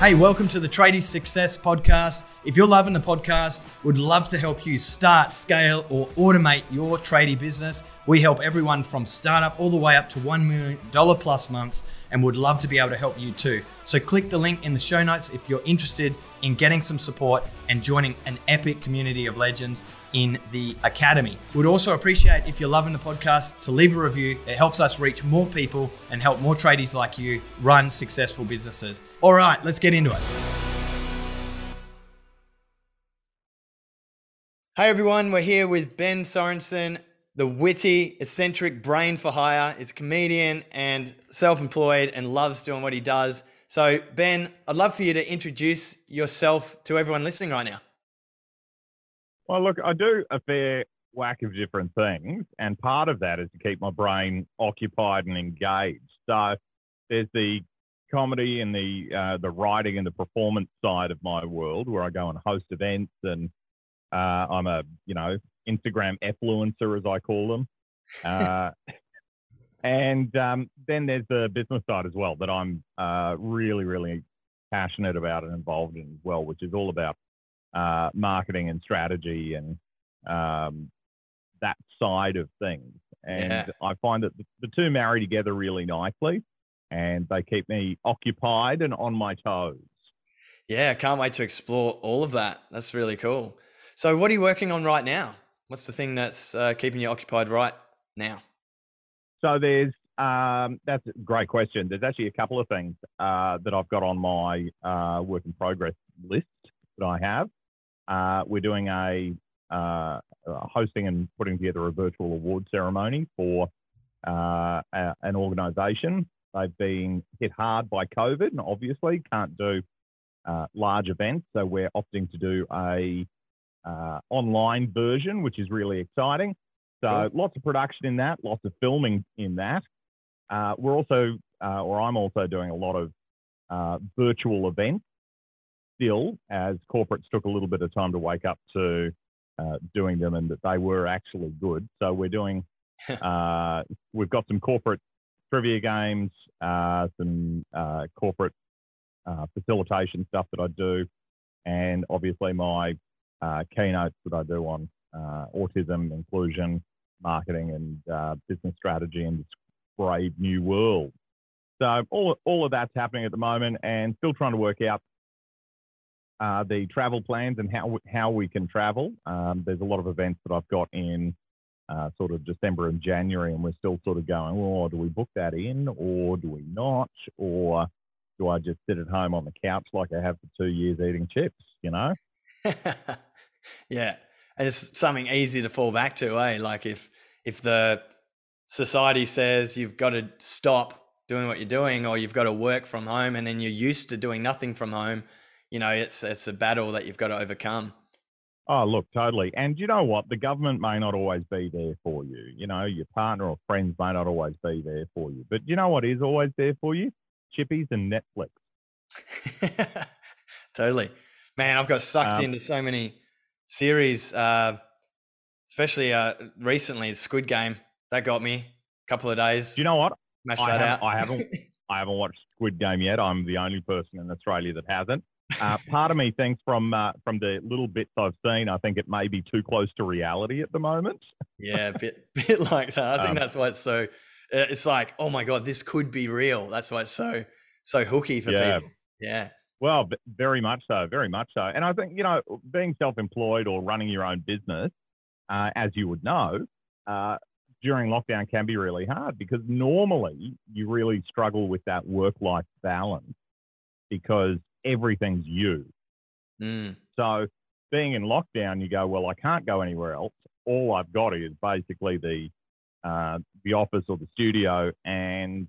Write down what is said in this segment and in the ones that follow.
Hey, welcome to the Tradie Success Podcast. If you're loving the podcast, would love to help you start, scale, or automate your tradie business. We help everyone from startup all the way up to $1 million plus months and would love to be able to help you too. So click the link in the show notes if you're interested in getting some support and joining an epic community of legends in the academy. We'd also appreciate if you're loving the podcast to leave a review. It helps us reach more people and help more tradies like you run successful businesses. All right, let's get into it. Hey everyone, we're here with Ben Sorensen, the witty, eccentric brain for hire. Is comedian and self-employed and loves doing what he does. So, Ben, I'd love for you to introduce yourself to everyone listening right now. Well, look, I do a fair whack of different things, and part of that is to keep my brain occupied and engaged. So, there's the comedy and the uh, the writing and the performance side of my world, where I go and host events, and uh, I'm a you know Instagram influencer, as I call them. Uh, and um, then there's the business side as well that I'm uh, really, really passionate about and involved in as well, which is all about uh, marketing and strategy and um, that side of things. And yeah. I find that the, the two marry together really nicely and they keep me occupied and on my toes. Yeah, I can't wait to explore all of that. That's really cool. So, what are you working on right now? What's the thing that's uh, keeping you occupied right now? So there's um, that's a great question. There's actually a couple of things uh, that I've got on my uh, work in progress list that I have. Uh, we're doing a uh, hosting and putting together a virtual award ceremony for uh, a, an organisation. They've been hit hard by COVID and obviously can't do uh, large events, so we're opting to do a online version, which is really exciting. So lots of production in that, lots of filming in that. Uh, we're also, uh, or I'm also doing a lot of uh, virtual events still, as corporates took a little bit of time to wake up to uh, doing them and that they were actually good. So we're doing, uh, we've got some corporate trivia games, uh, some corporate facilitation stuff that I do, and obviously my keynotes that I do on autism, inclusion, marketing and uh, business strategy in this brave new world. So all, all of that's happening at the moment and still trying to work out uh, the travel plans and how, how we can travel. Um, there's a lot of events that I've got in uh, sort of December and January, and we're still sort of going, well, do we book that in or do we not? Or do I just sit at home on the couch like I have for two years eating chips, you know? yeah and it's something easy to fall back to, eh? Like if if the society says you've got to stop doing what you're doing or you've got to work from home and then you're used to doing nothing from home, you know, it's it's a battle that you've got to overcome. Oh, look, totally. And you know what? The government may not always be there for you. You know, your partner or friends may not always be there for you. But you know what is always there for you? Chippies and Netflix. totally. Man, I've got sucked um, into so many series, uh, especially uh, recently, Squid Game. That got me a couple of days. You know what? I that out. I haven't. I haven't watched Squid Game yet. I'm the only person in Australia that hasn't. Uh, part of me thinks from uh, from the little bits I've seen, I think it may be too close to reality at the moment. yeah, a bit bit like that. I think um, that's why it's so. Uh, it's like, oh my god, this could be real. That's why it's so so hooky for yeah. people. Yeah. Well, very much so, very much so. And I think, you know, being self employed or running your own business, uh, as you would know, uh, during lockdown can be really hard because normally you really struggle with that work life balance because everything's you. Mm. So being in lockdown, you go, well, I can't go anywhere else. All I've got is basically the uh, the office or the studio and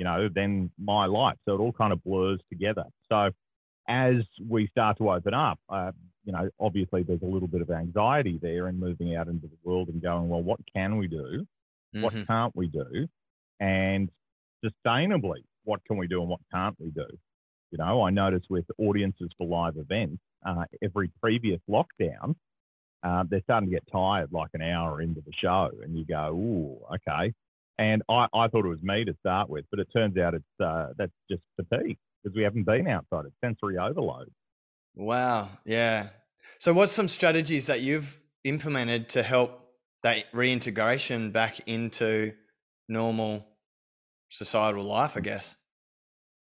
you know, then my life. So it all kind of blurs together. So as we start to open up, uh, you know, obviously there's a little bit of anxiety there in moving out into the world and going, well, what can we do? Mm-hmm. What can't we do? And sustainably, what can we do and what can't we do? You know, I notice with audiences for live events, uh, every previous lockdown, uh, they're starting to get tired like an hour into the show, and you go, "Ooh, okay." And I, I thought it was me to start with, but it turns out it's uh, that's just fatigue. because we haven't been outside. It's sensory overload. Wow. Yeah. So, what's some strategies that you've implemented to help that reintegration back into normal societal life, I guess?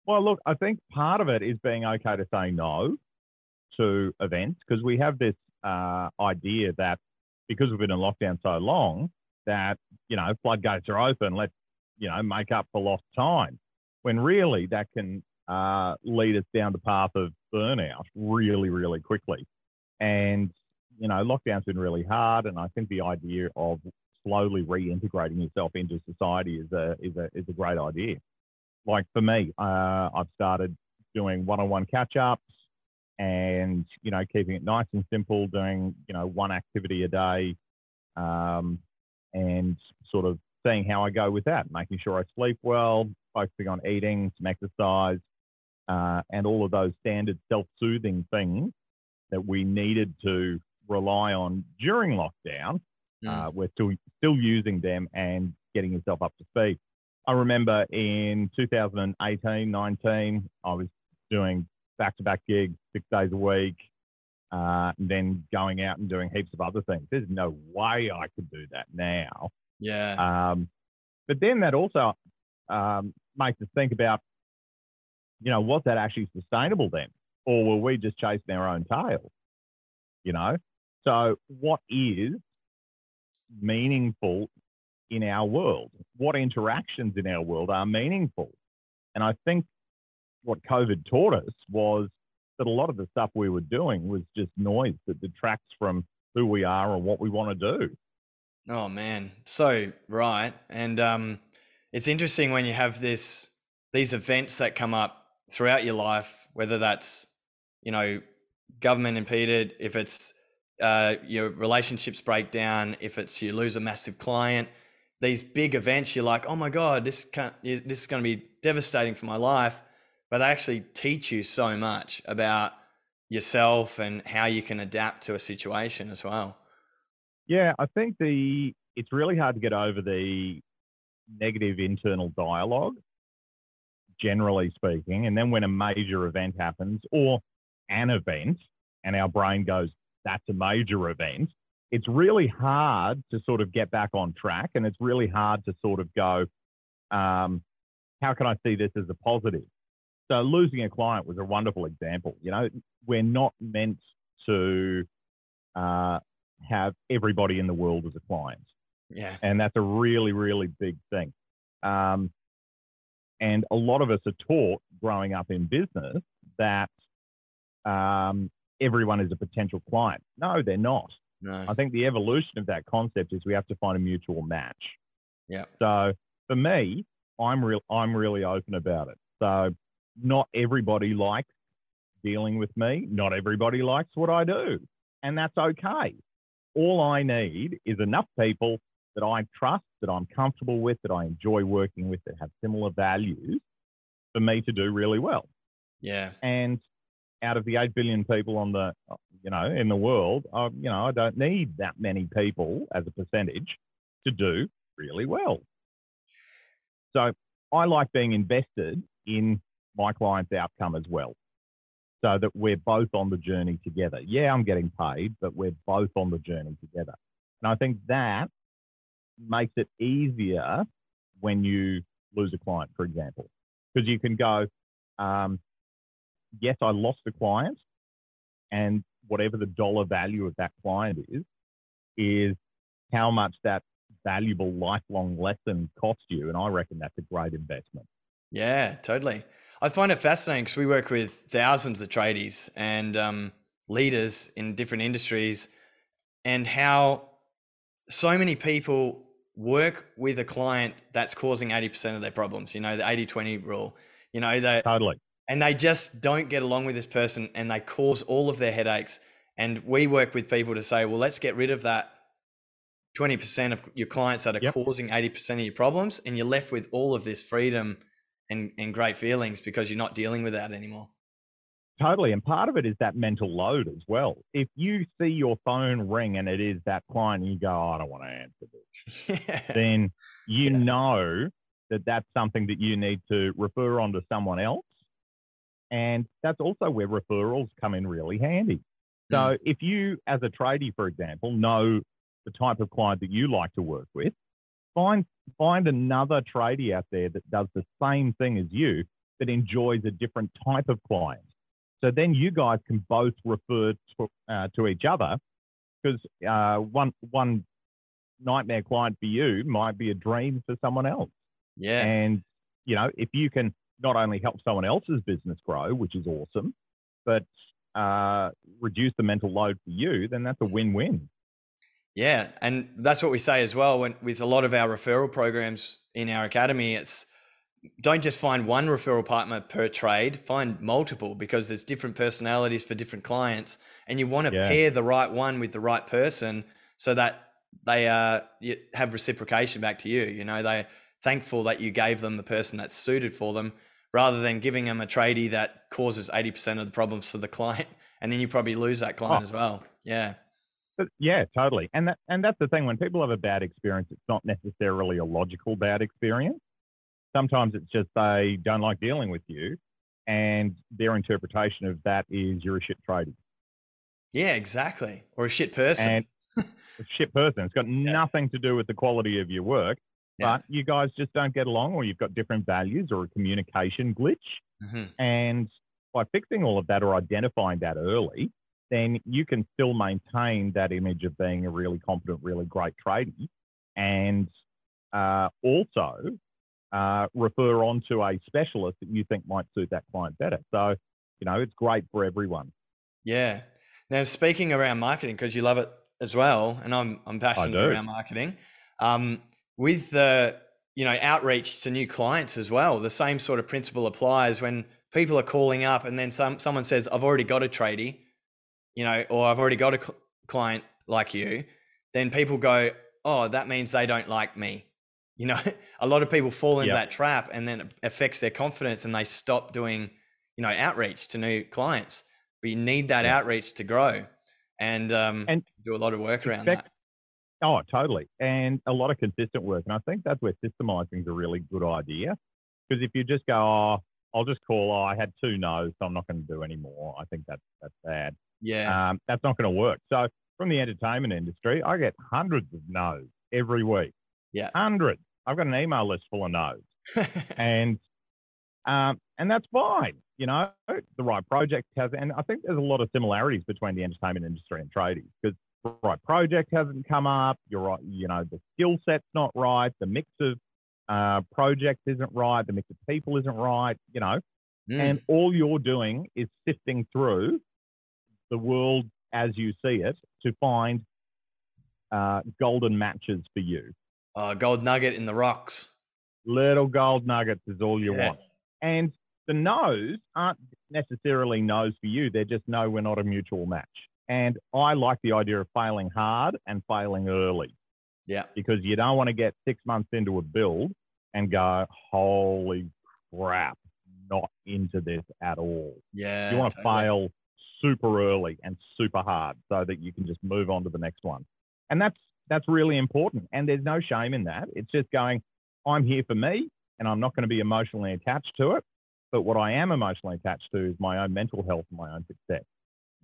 Well, look, I think part of it is being okay to say no to events because we have this uh, idea that because we've been in lockdown so long, that, you know, floodgates are open, let's, you know, make up for lost time. When really that can uh, lead us down the path of burnout really, really quickly. And, you know, lockdown's been really hard. And I think the idea of slowly reintegrating yourself into society is a, is a, is a great idea. Like for me, uh, I've started doing one-on-one catch-ups and, you know, keeping it nice and simple, doing, you know, one activity a day um, and sort of seeing how I go with that, making sure I sleep well, focusing on eating, some exercise, uh, and all of those standard self-soothing things that we needed to rely on during lockdown. Mm. Uh, we're still still using them and getting yourself up to speed. I remember in 2018, 19, I was doing back-to-back gigs, six days a week, uh, and then going out and doing heaps of other things. There's no way I could do that now. Yeah. Um, but then that also um, makes us think about you know, was that actually sustainable then? Or were we just chasing our own tail? You know? So, what is meaningful in our world? What interactions in our world are meaningful? And I think what COVID taught us was that a lot of the stuff we were doing was just noise that detracts from who we are and what we want to do. Oh man, so right. And um, it's interesting when you have this these events that come up throughout your life, whether that's, you know, government impeded, if it's uh, your relationships break down, if it's you lose a massive client, these big events, you're like, oh my God, this can't, this is going to be devastating for my life. But they actually teach you so much about yourself and how you can adapt to a situation as well. Yeah, I think the it's really hard to get over the negative internal dialogue generally speaking. And then when a major event happens or an event, and our brain goes, that's a major event, it's really hard to sort of get back on track. And it's really hard to sort of go, um, how can I see this as a positive? So losing a client was a wonderful example. You know, we're not meant to uh, have everybody in the world as a client. Yeah. And that's a really, really big thing. Um, and a lot of us are taught growing up in business that um, everyone is a potential client. No, they're not. No. I think the evolution of that concept is we have to find a mutual match. Yeah. So for me, I'm real. I'm really open about it. So not everybody likes dealing with me. Not everybody likes what I do, and that's okay. All I need is enough people that I trust, that I'm comfortable with, that I enjoy working with, that have similar values for me to do really well. Yeah. And out of the 8 billion people on the, you know, in the world, I, you know, I don't need that many people as a percentage to do really well. So I like being invested in my client's outcome as well so that we're both on the journey together. Yeah, I'm getting paid, but we're both on the journey together. And I think that makes it easier when you lose a client, for example, because you can go, um, yes, I lost a client, and whatever the dollar value of that client is, is how much that valuable lifelong lesson cost you. And I reckon that's a great investment. Yeah, totally. I find it fascinating because we work with thousands of tradies and um, leaders in different industries, and how so many people work with a client that's causing 80% of their problems, you know, the 80 20 rule, you know, they totally. And they just don't get along with this person and they cause all of their headaches. And we work with people to say, well, let's get rid of that 20% of your clients that are yep. causing 80% of your problems. And you're left with all of this freedom and, and great feelings because you're not dealing with that anymore. Totally. And part of it is that mental load as well. If you see your phone ring and it is that client and you go, oh, I don't want to answer this, yeah. then you yeah. know that that's something that you need to refer on to someone else And that's also where referrals come in really handy. So Mm. if you, as a tradie, for example, know the type of client that you like to work with, find find another tradie out there that does the same thing as you that enjoys a different type of client. So then you guys can both refer to, uh, to each other because uh, one one nightmare client for you might be a dream for someone else. Yeah. And you know, if you can not only help someone else's business grow, which is awesome, but uh, reduce the mental load for you, then that's a win-win. Yeah, and that's what we say as well. When with a lot of our referral programs in our academy, it's don't just find one referral partner per trade. Find multiple because there's different personalities for different clients, and you want to Yeah. pair the right one with the right person so that they uh have reciprocation back to you. You know, they're thankful that you gave them the person that's suited for them, rather than giving them a tradie that causes eighty percent of the problems for the client, and then you probably lose that client Oh. as well. Yeah. But yeah, totally. And that and that's the thing. When people have a bad experience, it's not necessarily a logical bad experience. Sometimes it's just they don't like dealing with you, and their interpretation of that is you're a shit tradie Yeah, exactly. Or a shit person. and a shit person. It's got nothing to do with the quality of your work, Yeah. but you guys just don't get along, or you've got different values, or a communication glitch. Mhm. And by fixing all of that or identifying that early, then you can still maintain that image of being a really competent, really great tradie, and uh, also uh, refer on to a specialist that you think might suit that client better. So, you know, it's great for everyone. Yeah. Now, speaking around marketing, because you love it as well, and I'm I'm passionate around marketing. Um, with the you know outreach to new clients as well, the same sort of principle applies when people are calling up, and then some someone says, "I've already got a tradie," you know, or "I've already got a cl- client like you," then people go, "Oh, that means they don't like me." You know, a lot of people fall into Yep. that trap, and then it affects their confidence, and they stop doing you know outreach to new clients. But you need that Yeah. outreach to grow, and um, And do a lot of work around expect- that. Oh, totally. And a lot of consistent work. And I think that's where systemizing is a really good idea. Because if you just go, oh, I'll just call, oh, I had two no's, so I'm not going to do any more. I think that's, that's bad. Yeah, Um, that's not going to work. So from the entertainment industry, I get hundreds of no's every week. Yeah. Hundreds. I've got an email list full of no's. and um, and that's fine. You know, the right project has, and I think there's a lot of similarities between the entertainment industry and tradies because right project hasn't come up. You're right. You know, the skill set's not right. The mix of uh, projects isn't right. The mix of people isn't right. You know, Mm. and all you're doing is sifting through the world as you see it to find uh, golden matches for you. oh, gold nugget in the rocks. Little gold nuggets is all you Yeah. want. And the no's aren't necessarily no's for you. They're just no, we're not a mutual match. And I like the idea of failing hard and failing early Yeah, because you don't want to get six months into a build and go, holy crap, not into this at all. yeah. you want to totally. fail super early and super hard so that you can just move on to the next one. And that's that's really important. And there's no shame in that. It's just going, I'm here for me and I'm not going to be emotionally attached to it. But what I am emotionally attached to is my own mental health and my own success.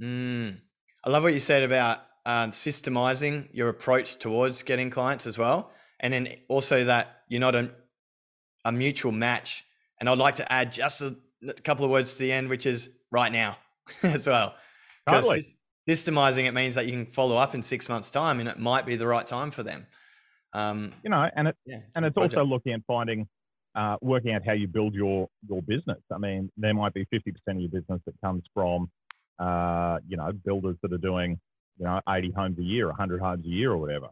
Mm. I love what you said about um, systemizing your approach towards getting clients as well, and then also that you're not a, a mutual match. And I'd like to add just a, a couple of words to the end, which is right now as well. Totally. Systemizing it means that you can follow up in six months' time, and it might be the right time for them. Um, You know, and it, yeah, and it's also looking at finding, uh, working out how you build your your business. I mean, there might be 50% of your business that comes from, uh, you know, builders that are doing, you know, 80 homes a year, 100 homes a year, or whatever.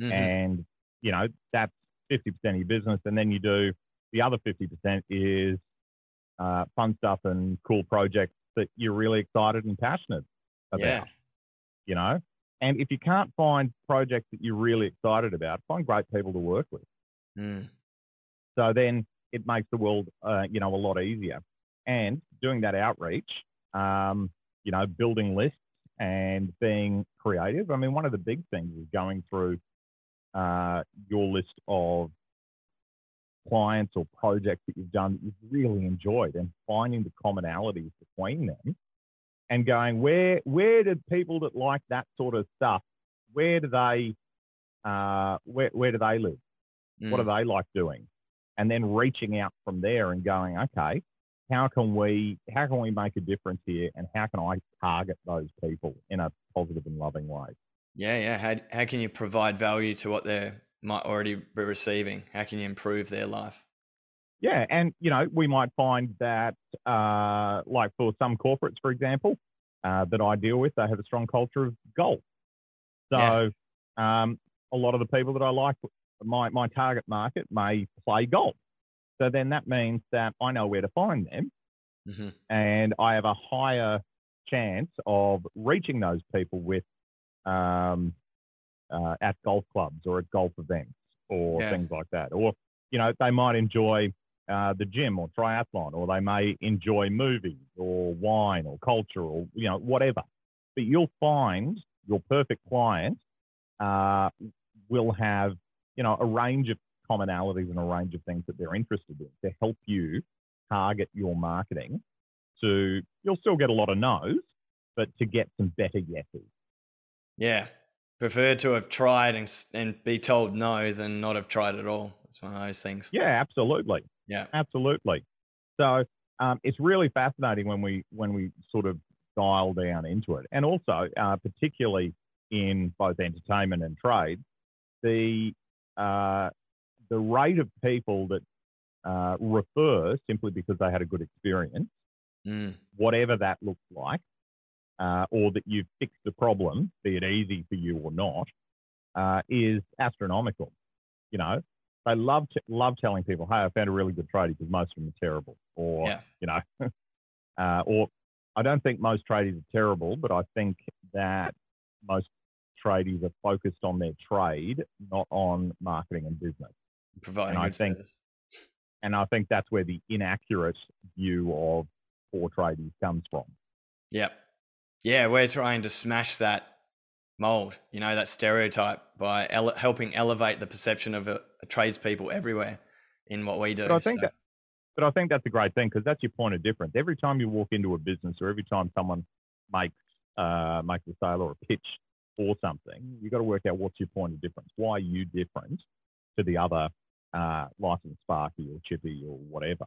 Mhm. and you know that's 50% of your business and then you do the other 50% is uh, fun stuff and cool projects that you're really excited and passionate about yeah, you know and if you can't find projects that you're really excited about find great people to work with Mm. so then it makes the world uh, you know a lot easier and doing that outreach um, you know building lists and being creative. I mean one of the big things is going through uh, your list of clients or projects that you've done that you've really enjoyed and finding the commonalities between them and going where where do people that like that sort of stuff where do they uh, where, where do they live? Mm. what do they like doing? And then reaching out from there and going okay how can we how can we make a difference here and how can i target those people in a positive and loving way? Yeah yeah. How, how can you provide value to what they might already be receiving? How can you improve their life? Yeah and you know we might find that uh, like for some corporates for example uh, that i deal with they have a strong culture of golf so yeah. um, a lot of the people that i like my, my target market may play golf so then that means that I know where to find them mm-hmm. and I have a higher chance of reaching those people with um, uh, at golf clubs or at golf events or yeah. things like that. Or, you know, they might enjoy uh, the gym or triathlon, or they may enjoy movies or wine or culture or, you know, whatever. But you'll find your perfect client uh, will have, you know, a range of commonalities and a range of things that they're interested in to help you target your marketing to you'll still get a lot of no's but to get some better yeses. Yeah. Prefer to have tried and, and be told no than not have tried at all. It's one of those things. Yeah absolutely. Yeah. Absolutely. So um, it's really fascinating when we when we sort of dial down into it. And also uh, particularly in both entertainment and trade the uh, the rate of people that uh, refer simply because they had a good experience, mm. whatever that looks like, uh, or that you've fixed the problem, be it easy for you or not, uh, is astronomical. You know, they love t- love telling people, "Hey, I found a really good tradie," because most of them are terrible, or yeah. you know, uh, or I don't think most tradies are terrible, but I think that most tradies are focused on their trade, not on marketing and business providing and I think, service. And I think that's where the inaccurate view of poor tradies comes from. Yep. Yeah, we're trying to smash that mold, you know, that stereotype by ele- helping elevate the perception of a, a tradespeople everywhere in what we do. But I think so. that, but I think that's a great thing because that's your point of difference. Every time you walk into a business or every time someone makes uh, makes a sale or a pitch for something, you've got to work out what's your point of difference. Why are you different to the other uh, licensed Sparky or Chippy or whatever.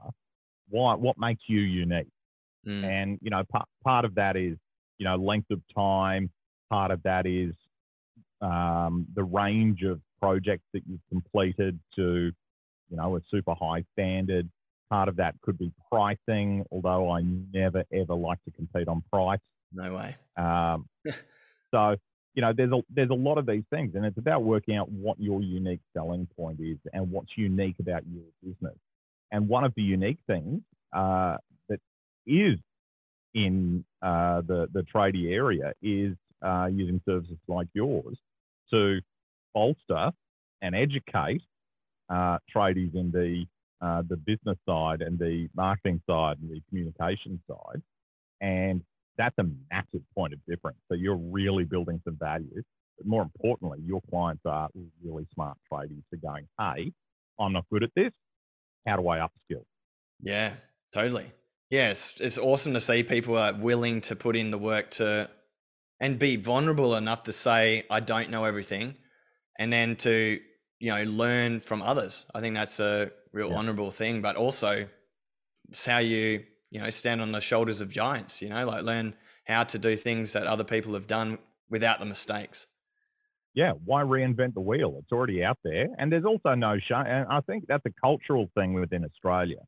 Why? What makes you unique? Mm. And you know, part part of that is you know length of time. Part of that is um, the range of projects that you've completed to you know a super high standard. Part of that could be pricing, although I never ever like to compete on price. No way. Um, so you know, there's a there's a lot of these things, and it's about working out what your unique selling point is and what's unique about your business. And one of the unique things uh, that is in uh, the the tradie area is uh, using services like yours to bolster and educate uh, tradies in the uh, the business side and the marketing side and the communication side, and that's a massive point of difference. So you're really building some value. But more importantly, your clients are really smart tradies for going, hey, I'm not good at this. How do I upskill? Yeah, totally. Yes, it's awesome to see people are willing to put in the work to and be vulnerable enough to say, I don't know everything, and then to, you know, learn from others. I think that's a real yeah. honorable thing, but also it's how you you know stand on the shoulders of giants you know like learn how to do things that other people have done without the mistakes. Yeah why reinvent the wheel? It's already out there and there's also no shame and i think that's a cultural thing within australia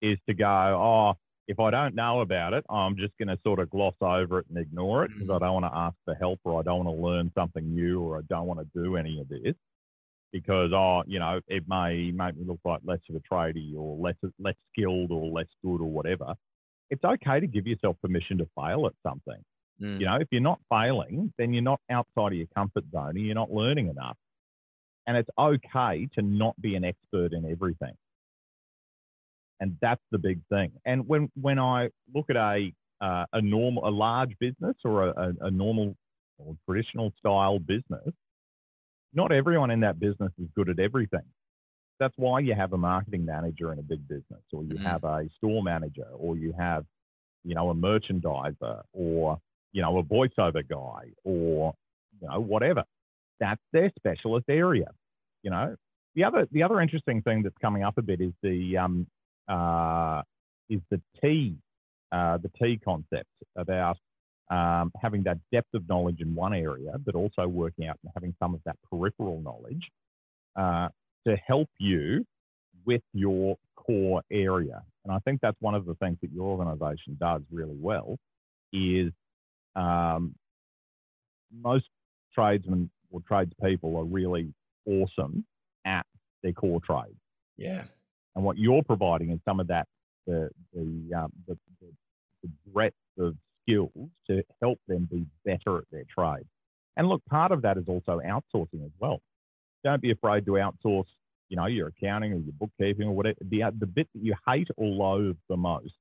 is to go oh if i don't know about it i'm just going to sort of gloss over it and ignore it because i mm. don't want to ask for help or i don't want to learn something new or i don't want to do any of this because oh, you know, it may make me look like less of a tradie or less less skilled or less good or whatever. It's okay to give yourself permission to fail at something. Mm. You know, if you're not failing, then you're not outside of your comfort zone and you're not learning enough. And it's okay to not be an expert in everything. And that's the big thing. And when when I look at a uh, a normal a large business or a, a, a normal or traditional style business, not everyone in that business is good at everything. that's why you have a marketing manager in a big business, or you Mhm. have a store manager, or you have, you know, a merchandiser, or you know, a voiceover guy, or you know, whatever. That's their specialist area. You know, the other the other interesting thing that's coming up a bit is the um, uh, is the T uh, the T concept about um, having that depth of knowledge in one area, but also working out and having some of that peripheral knowledge uh, to help you with your core area. And I think that's one of the things that your organisation does really well is um, most tradesmen or tradespeople are really awesome at their core trade. Yeah. And what you're providing is some of that, the, the, um, the, the, the breadth of skills to help them be better at their trade. And look, part of that is also outsourcing as well. Don't be afraid to outsource, you know, your accounting or your bookkeeping or whatever, the, the bit that you hate or loathe the most,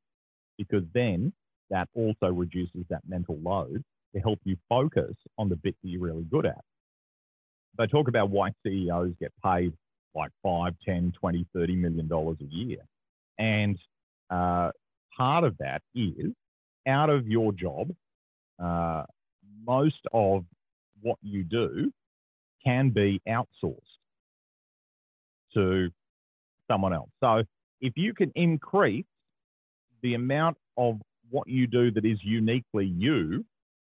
because then that also reduces that mental load to help you focus on the bit that you're really good at. They talk about why CEOs get paid like 5, 10, 20, 30 million dollars a year. And uh, part of that is out of your job, uh, most of what you do can be outsourced to someone else. So if you can increase the amount of what you do that is uniquely you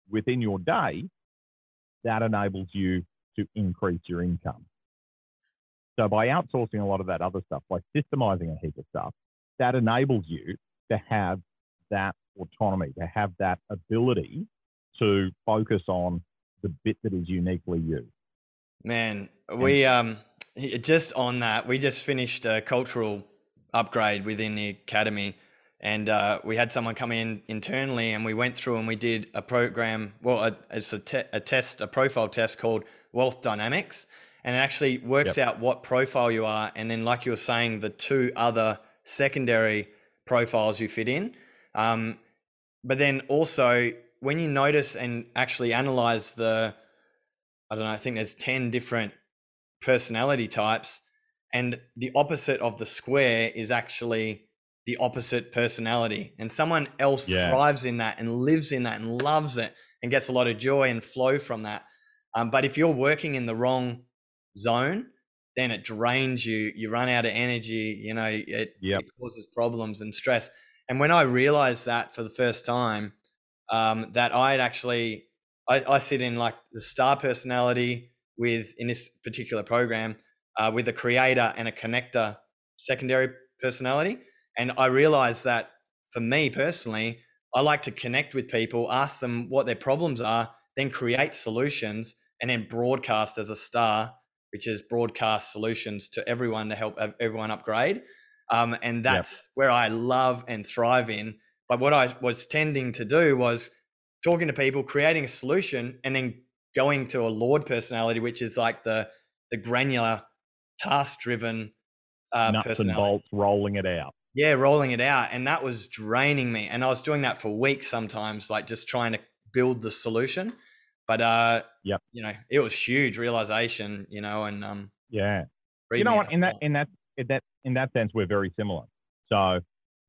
within your day, that enables you to increase your income. So by outsourcing a lot of that other stuff, by systemizing a heap of stuff, that enables you to have that autonomy, to have that ability to focus on the bit that is uniquely you. Man, we um just on that, we just finished a cultural upgrade within the academy, and uh, we had someone come in internally, and we went through and we did a program. Well, a, it's a, te- a test, a profile test called Wealth Dynamics, and it actually works out what profile you are, and then, like you were saying, the two other secondary profiles you fit in. Um, but then also, when you notice and actually analyze the, I don't know, I think there's 10 different personality types, and the opposite of the square is actually the opposite personality. And someone else Yeah. thrives in that and lives in that and loves it and gets a lot of joy and flow from that. Um, but if you're working in the wrong zone, then it drains you. You run out of energy. You know, it, Yep. it causes problems and stress. And when I realized that for the first time, um, that I'd actually, I, I sit in like the star personality with, in this particular program, uh, with a creator and a connector secondary personality. And I realized that for me personally, I like to connect with people, ask them what their problems are, then create solutions, and then broadcast as a star, which is broadcast solutions to everyone to help everyone upgrade. Um, and that's where I love and thrive in. But what I was tending to do was talking to people, creating a solution, and then going to a Lord personality, which is like the the granular, task driven uh, Nuts and bolts rolling it out. Yeah, rolling it out. And that was draining me. And I was doing that for weeks sometimes, like just trying to build the solution. But uh Yep. you know, it was huge realization, you know, and um Yeah. you know what? In that in that in that in that sense, we're very similar. So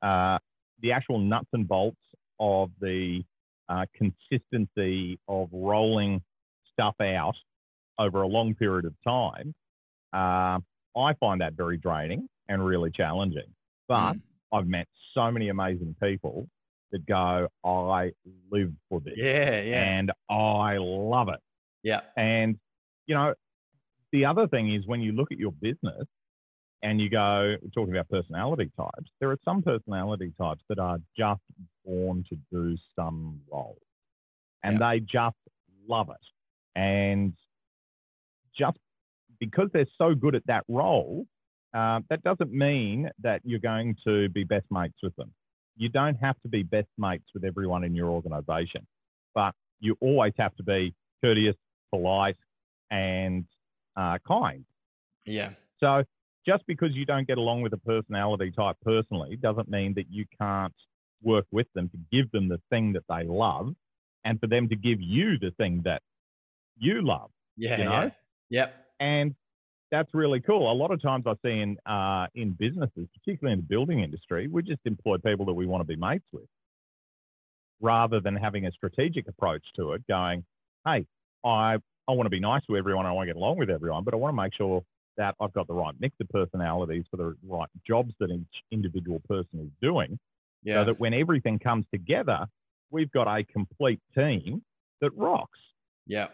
uh, the actual nuts and bolts of the uh, consistency of rolling stuff out over a long period of time, uh, I find that very draining and really challenging. But Mm. I've met so many amazing people that go, I live for this Yeah, yeah. and I love it. yeah. And, you know, the other thing is when you look at your business and you go, talking about personality types, there are some personality types that are just born to do some role and they just love it. And just because they're so good at that role, uh, that doesn't mean that you're going to be best mates with them. You don't have to be best mates with everyone in your organization, but you always have to be courteous, polite, and uh, kind. Yeah. So just because you don't get along with a personality type personally doesn't mean that you can't work with them to give them the thing that they love and for them to give you the thing that you love. Yeah. You know? yeah. Yep. And that's really cool. A lot of times I see in uh, in businesses, particularly in the building industry, we just employ people that we want to be mates with, rather than having a strategic approach to it. Going, hey, I I want to be nice to everyone. I want to get along with everyone, but I want to make sure that I've got the right mix of personalities for the right jobs that each individual person is doing. Yeah. So that when everything comes together, we've got a complete team that rocks. Yeah.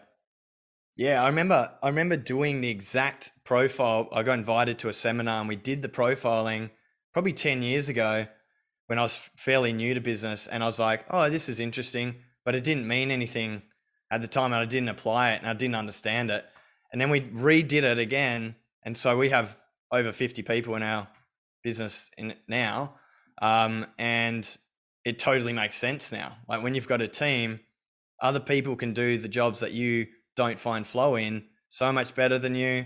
Yeah, I remember I remember doing the exact profile. I got invited to a seminar and we did the profiling probably 10 years ago when I was fairly new to business and I was like, "Oh, this is interesting," but it didn't mean anything at the time and I didn't apply it and I didn't understand it. And then we redid it again and so we have over 50 people in our business in now. Um, and it totally makes sense now. Like when you've got a team, other people can do the jobs that you don't find flow in so much better than you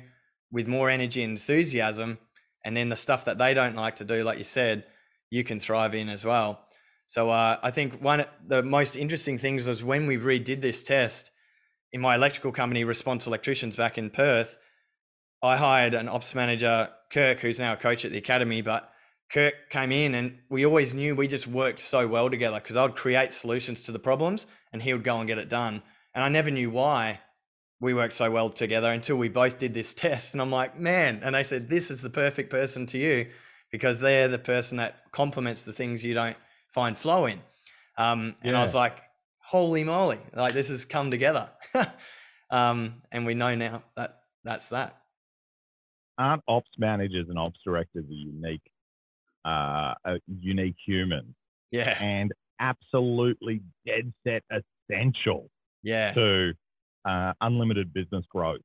with more energy and enthusiasm. And then the stuff that they don't like to do, like you said, you can thrive in as well. So uh, I think one of the most interesting things was when we redid this test in my electrical company, Response Electricians, back in Perth. I hired an ops manager, Kirk, who's now a coach at the academy, but Kirk came in and we always knew we just worked so well together because I'd create solutions to the problems and he would go and get it done. And I never knew why we worked so well together until we both did this test. And I'm like, man, and they said, this is the perfect person to you because they're the person that complements the things you don't find flow in. Um, and yeah. I was like, holy moly, like this has come together. um, and we know now that that's that. Aren't ops managers and ops directors a unique, uh, a unique human? Yeah. And absolutely dead set essential. Yeah. To uh, unlimited business growth.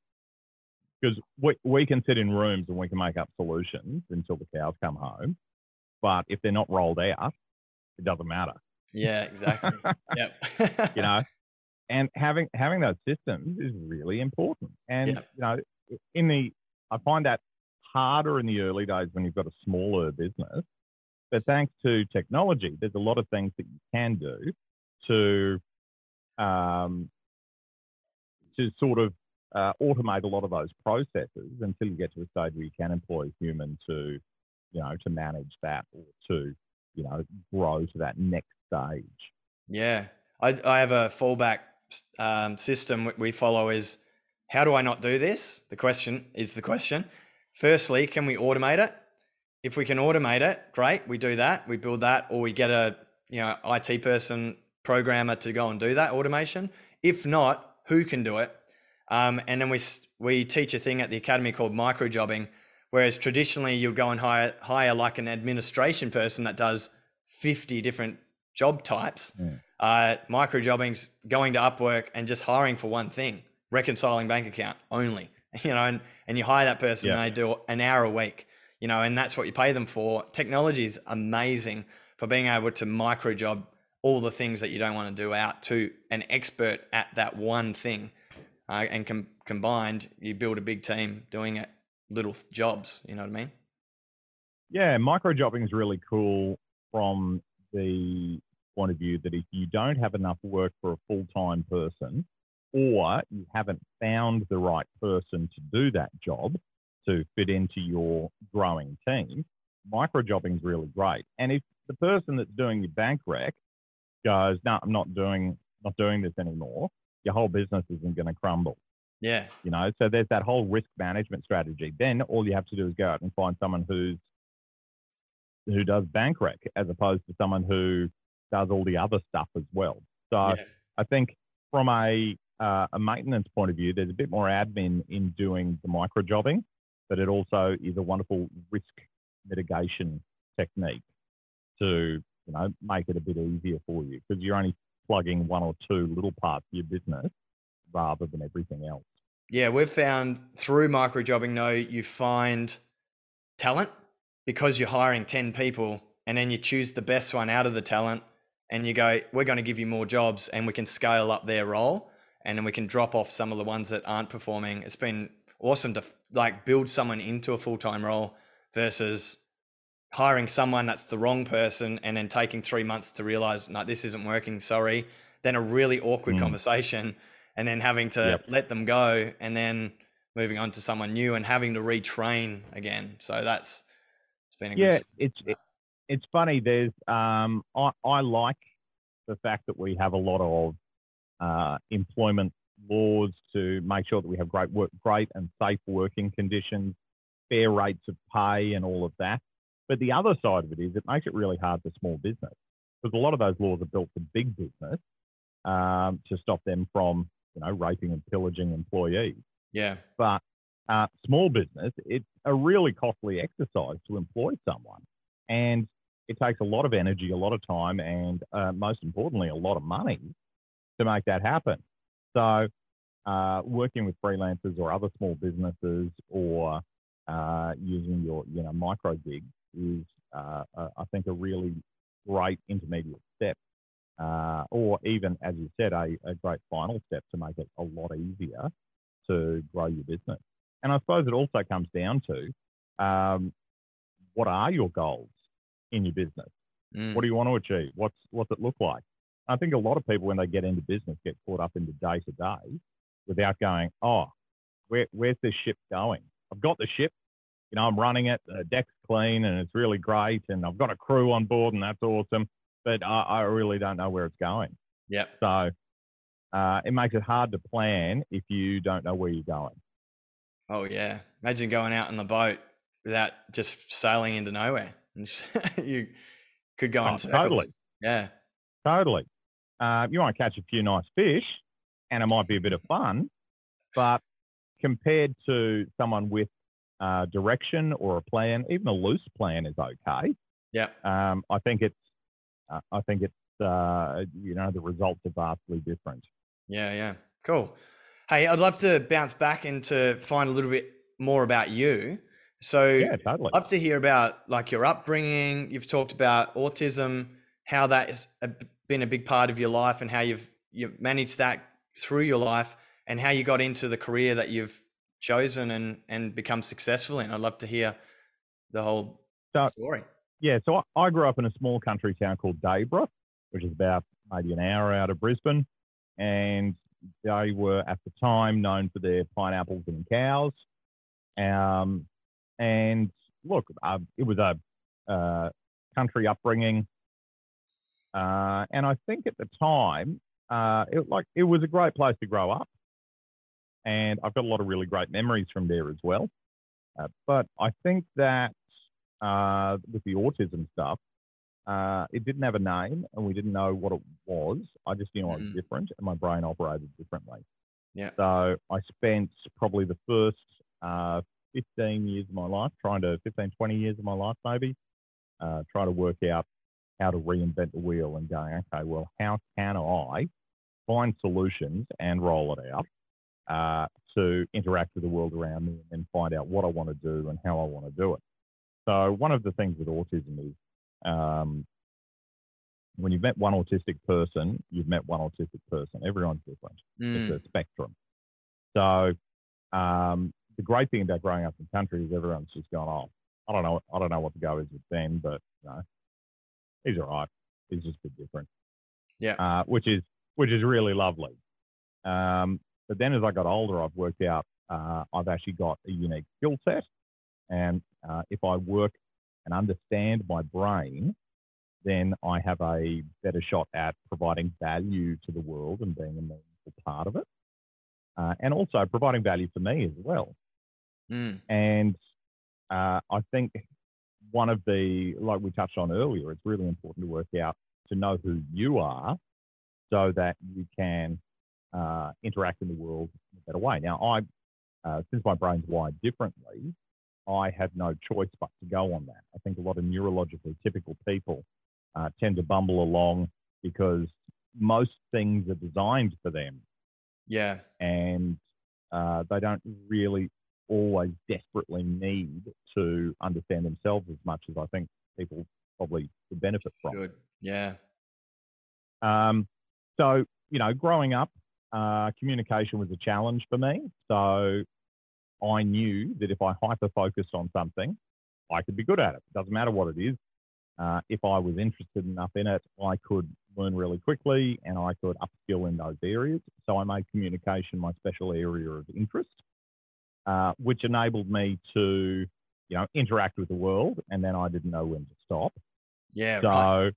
Because we, we can sit in rooms and we can make up solutions until the cows come home. But if they're not rolled out, it doesn't matter. Yeah, exactly. yep. you know, and having having those systems is really important. And yep. you know, in the I find that harder in the early days when you've got a smaller business. But thanks to technology, there's a lot of things that you can do to um, to sort of uh, automate a lot of those processes until you get to a stage where you can employ a human to, you know, to manage that or to, you know, grow to that next stage. Yeah, I, I have a fallback um, system we follow is how do I not do this? The question is the question. Firstly, can we automate it? If we can automate it, great. We do that. We build that, or we get a you know IT person programmer to go and do that automation. If not, who can do it? Um, and then we we teach a thing at the academy called micro jobbing, whereas traditionally you'd go and hire hire like an administration person that does fifty different job types. Yeah. Uh, micro jobbing's going to Upwork and just hiring for one thing, reconciling bank account only. You know, and, and you hire that person yeah. and they do an hour a week. You know, and that's what you pay them for. Technology is amazing for being able to micro job all the things that you don't want to do out to an expert at that one thing. Uh, and com- combined, you build a big team doing it little jobs. You know what I mean? Yeah, micro jobbing is really cool from the point of view that if you don't have enough work for a full time person, or you haven't found the right person to do that job to fit into your growing team, micro jobbing is really great. And if the person that's doing your bank rec goes, no, I'm not doing not doing this anymore, your whole business isn't going to crumble. Yeah. You know, so there's that whole risk management strategy. Then all you have to do is go out and find someone who's who does bank rec as opposed to someone who does all the other stuff as well. So yeah. I think from a uh, a maintenance point of view, there's a bit more admin in doing the micro jobbing, but it also is a wonderful risk mitigation technique to you know, make it a bit easier for you because you're only plugging one or two little parts of your business rather than everything else. Yeah, we've found through micro jobbing, though, you find talent because you're hiring 10 people and then you choose the best one out of the talent and you go, we're going to give you more jobs and we can scale up their role and then we can drop off some of the ones that aren't performing. It's been awesome to like build someone into a full time role versus hiring someone that's the wrong person and then taking three months to realize, no, this isn't working, sorry. Then a really awkward mm. conversation and then having to yep. let them go and then moving on to someone new and having to retrain again. So that's it's been a yeah. good. It's it, it's funny. There's um I I like the fact that we have a lot of uh, employment laws to make sure that we have great work, great and safe working conditions, fair rates of pay, and all of that. But the other side of it is it makes it really hard for small business because a lot of those laws are built for big business um, to stop them from, you know, raping and pillaging employees. Yeah. But uh, small business, it's a really costly exercise to employ someone, and it takes a lot of energy, a lot of time, and uh, most importantly, a lot of money to make that happen. So, uh, working with freelancers or other small businesses, or uh, using your you know micro gigs is, uh, I think, a really great intermediate step, uh, or even as you said, a, a great final step to make it a lot easier to grow your business. And I suppose it also comes down to um, what are your goals in your business? Mm. What do you want to achieve? What's what's it look like? I think a lot of people when they get into business get caught up in the day to day without going, oh, where, where's this ship going? I've got the ship, you know, I'm running it, the deck's clean and it's really great, and I've got a crew on board and that's awesome, but I, I really don't know where it's going. Yep. So uh, it makes it hard to plan if you don't know where you're going. Oh yeah. Imagine going out on the boat without just sailing into nowhere. you could go Oh, in circles. totally, Yeah. totally. Uh, you want to catch a few nice fish, and it might be a bit of fun, but compared to someone with uh, direction or a plan, even a loose plan is okay. Yeah. Um, I think it's, uh, I think it's, uh, you know, the results are vastly different. Yeah. Yeah. Cool. Hey, I'd love to bounce back and to find a little bit more about you. So Yeah, totally. I'd love to hear about like your upbringing. You've talked about autism, how that is, a- been a big part of your life, and how you've you've managed that through your life, and how you got into the career that you've chosen and and become successful in. I'd love to hear the whole So- story. Yeah, so I, I grew up in a small country town called Dayboro, which is about maybe an hour out of Brisbane, and they were at the time known for their pineapples and cows. Um, and look, uh, it was a uh, country upbringing, uh, and I think at the time, uh, it like it was a great place to grow up, and I've got a lot of really great memories from there as well. Uh, but I think that uh, with the autism stuff, uh, it didn't have a name, and we didn't know what it was. I just knew I was Mhm. different, and my brain operated differently. Yeah. So I spent probably the first uh, 15 years of my life trying to 15, 20 years of my life maybe, uh, try to work out how to reinvent the wheel and going, okay, well, how can I find solutions and roll it out uh, to interact with the world around me and find out what I want to do and how I want to do it. So one of the things with autism is um, when you've met one autistic person, you've met one autistic person. Everyone's different. Mm, It's a spectrum. So um, the great thing about growing up in country is everyone's just gone, oh, I don't know, I don't know what the go is with Ben, but you know, he's all right. He's just a bit different. Yeah. Uh, which is which is really lovely. Um, but then as I got older, I've worked out uh, I've actually got a unique skill set, and uh, if I work and understand my brain, then I have a better shot at providing value to the world and being a meaningful part of it, uh, and also providing value for me as well. mm, And uh, I think one of the, like we touched on earlier, it's really important to work out to know who you are so that you can uh, interact in the world in a better way. Now, I, uh, since my brain's wired differently, I have no choice but to go on that. I think a lot of neurologically typical people uh, tend to bumble along because most things are designed for them yeah. and uh, they don't really always desperately need to understand themselves as much as I think people probably would benefit from. Good. Yeah. Um, so, you know, growing up, uh, communication was a challenge for me. So I knew that if I hyper focused on something, I could be good at it. It doesn't matter what it is. Uh, if I was interested enough in it, I could learn really quickly and I could upskill in those areas. So I made communication my special area of interest. Uh, which enabled me to, you know, interact with the world, and then I didn't know when to stop. Yeah. So,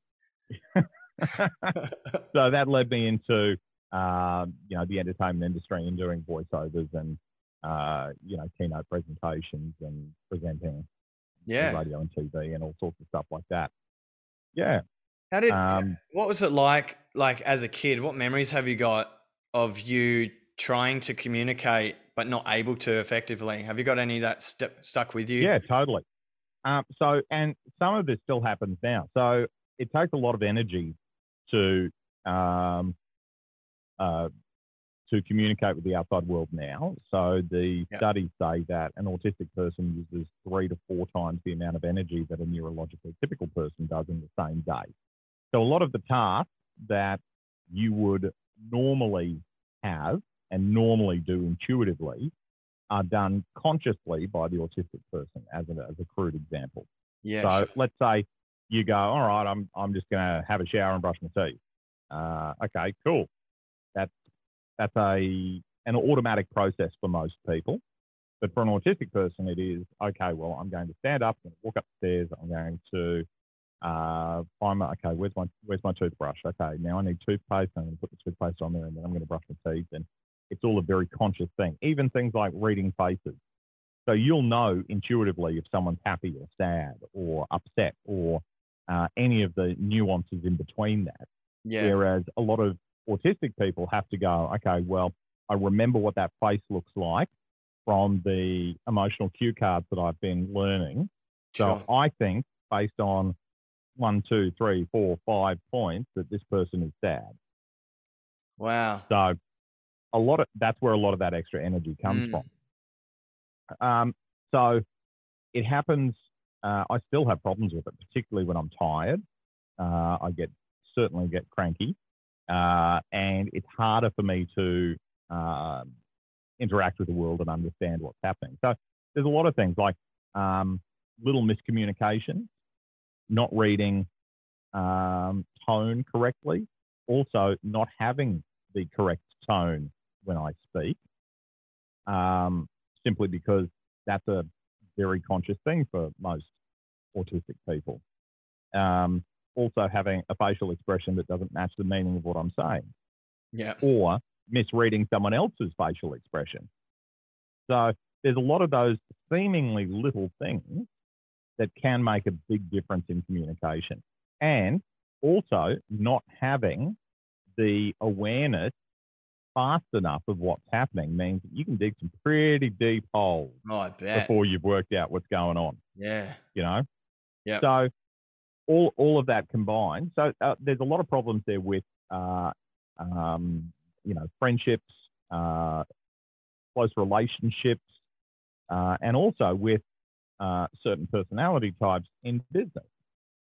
right. so that led me into, uh, you know, the entertainment industry and doing voiceovers and, uh, you know, keynote presentations and presenting yeah. radio and TV and all sorts of stuff like that. Yeah. How did? Um, what was it like? Like as a kid, what memories have you got of you trying to communicate but not able to effectively? Have you got any that st- stuck with you? Yeah, totally. Um, so, and some of this still happens now. So it takes a lot of energy to um, uh, to communicate with the outside world now. So the yep. studies say that an autistic person uses three to four times the amount of energy that a neurologically typical person does in the same day. So a lot of the tasks that you would normally have and normally do intuitively are done consciously by the autistic person, as a, as a crude example. Yeah. So sure. let's say you go, all right, I'm, I'm just going to have a shower and brush my teeth. Uh, okay, cool. That's, that's a, an automatic process for most people. But for an autistic person, it is, okay, well, I'm going to stand up, I'm going to walk upstairs, I'm going to uh, find my, okay, where's my, where's my toothbrush? Okay, now I need toothpaste, I'm going to put the toothpaste on there, and then I'm going to brush my teeth. And it's all a very conscious thing. Even things like reading faces. So you'll know intuitively if someone's happy or sad or upset or uh, any of the nuances in between that. Yeah. Whereas a lot of autistic people have to go, okay, well, I remember what that face looks like from the emotional cue cards that I've been learning. So sure. I think based on one, two, three, four, five points that this person is sad. Wow. So a lot of that's where a lot of that extra energy comes mm. from. Um, so it happens. Uh, I still have problems with it, particularly when I'm tired. Uh, I get certainly get cranky, uh, and it's harder for me to um, interact with the world and understand what's happening. So there's a lot of things like um, little miscommunication, not reading um, tone correctly, also not having the correct tone when I speak, um, simply because that's a very conscious thing for most autistic people. Um, also, having a facial expression that doesn't match the meaning of what I'm saying. Yeah. Or misreading someone else's facial expression. So there's a lot of those seemingly little things that can make a big difference in communication. And also not having the awareness fast enough of what's happening means that you can dig some pretty deep holes oh, before you've worked out what's going on. Yeah. You know? Yeah. So all, all of that combined. So uh, there's a lot of problems there with, uh, um, you know, friendships, uh, close relationships, uh, and also with uh, certain personality types in business.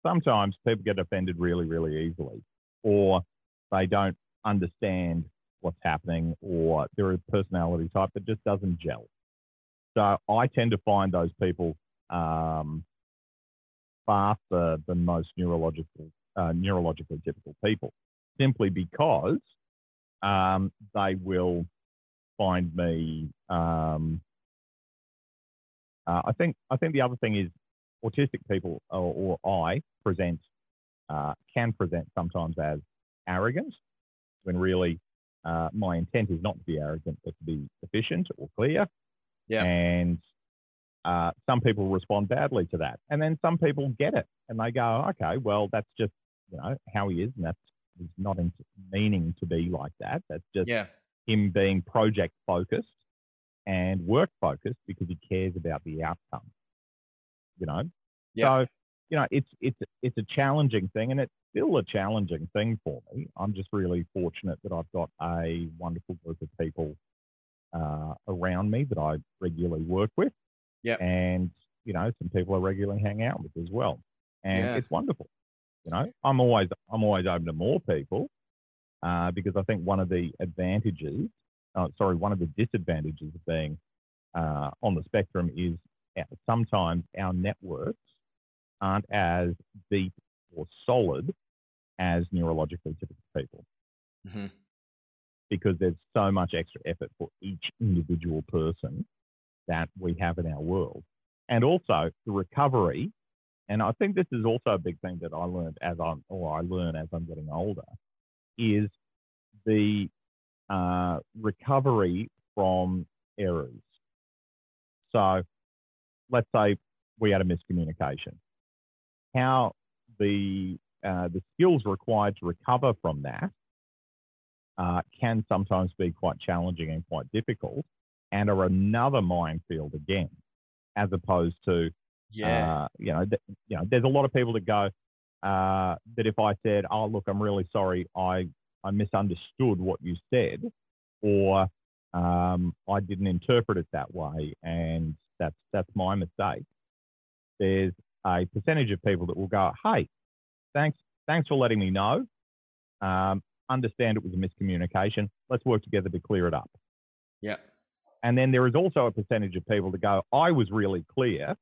Sometimes people get offended really, really easily, or they don't understand what's happening, or they're a personality type that just doesn't gel. So I tend to find those people um, faster than most neurological, uh, neurologically typical people, simply because um, they will find me. Um, uh, I think I think the other thing is autistic people or, or I present uh, can present sometimes as arrogant when really uh, my intent is not to be arrogant, but to be efficient or clear. Yeah. And uh, some people respond badly to that, and then some people get it and they go, "Okay, well, that's just you know how he is, and that's he's not in, meaning to be like that. That's just yeah. him being project focused and work focused because he cares about the outcome. You know, yeah. so you know it's it's it's a challenging thing, and it's still a challenging thing for me. I'm just really fortunate that I've got a wonderful group of people uh, around me that I regularly work with. Yeah. And, you know, some people I regularly hang out with as well. And yeah. it's wonderful. You know, I'm always I'm always open to more people uh, because I think one of the advantages, uh, sorry, one of the disadvantages of being uh, on the spectrum is uh, sometimes our networks aren't as deep or solid as neurologically typical people. Mm-hmm. Because there's so much extra effort for each individual person that we have in our world. And also the recovery. And I think this is also a big thing that I learned as I'm, or I learn as I'm getting older, is the uh, recovery from errors. So let's say we had a miscommunication. How the uh, the skills required to recover from that uh, can sometimes be quite challenging and quite difficult, and are another minefield again, as opposed to yeah, uh, you know, th- you know, there's a lot of people that go uh, that if I said, "Oh, look, I'm really sorry, I I misunderstood what you said," or um, I didn't interpret it that way, and that's that's my mistake. There's a percentage of people that will go, "Hey, thanks, thanks for letting me know. Um, understand it was a miscommunication. Let's work together to clear it up." Yeah. And then there is also a percentage of people that go, "I was really clear.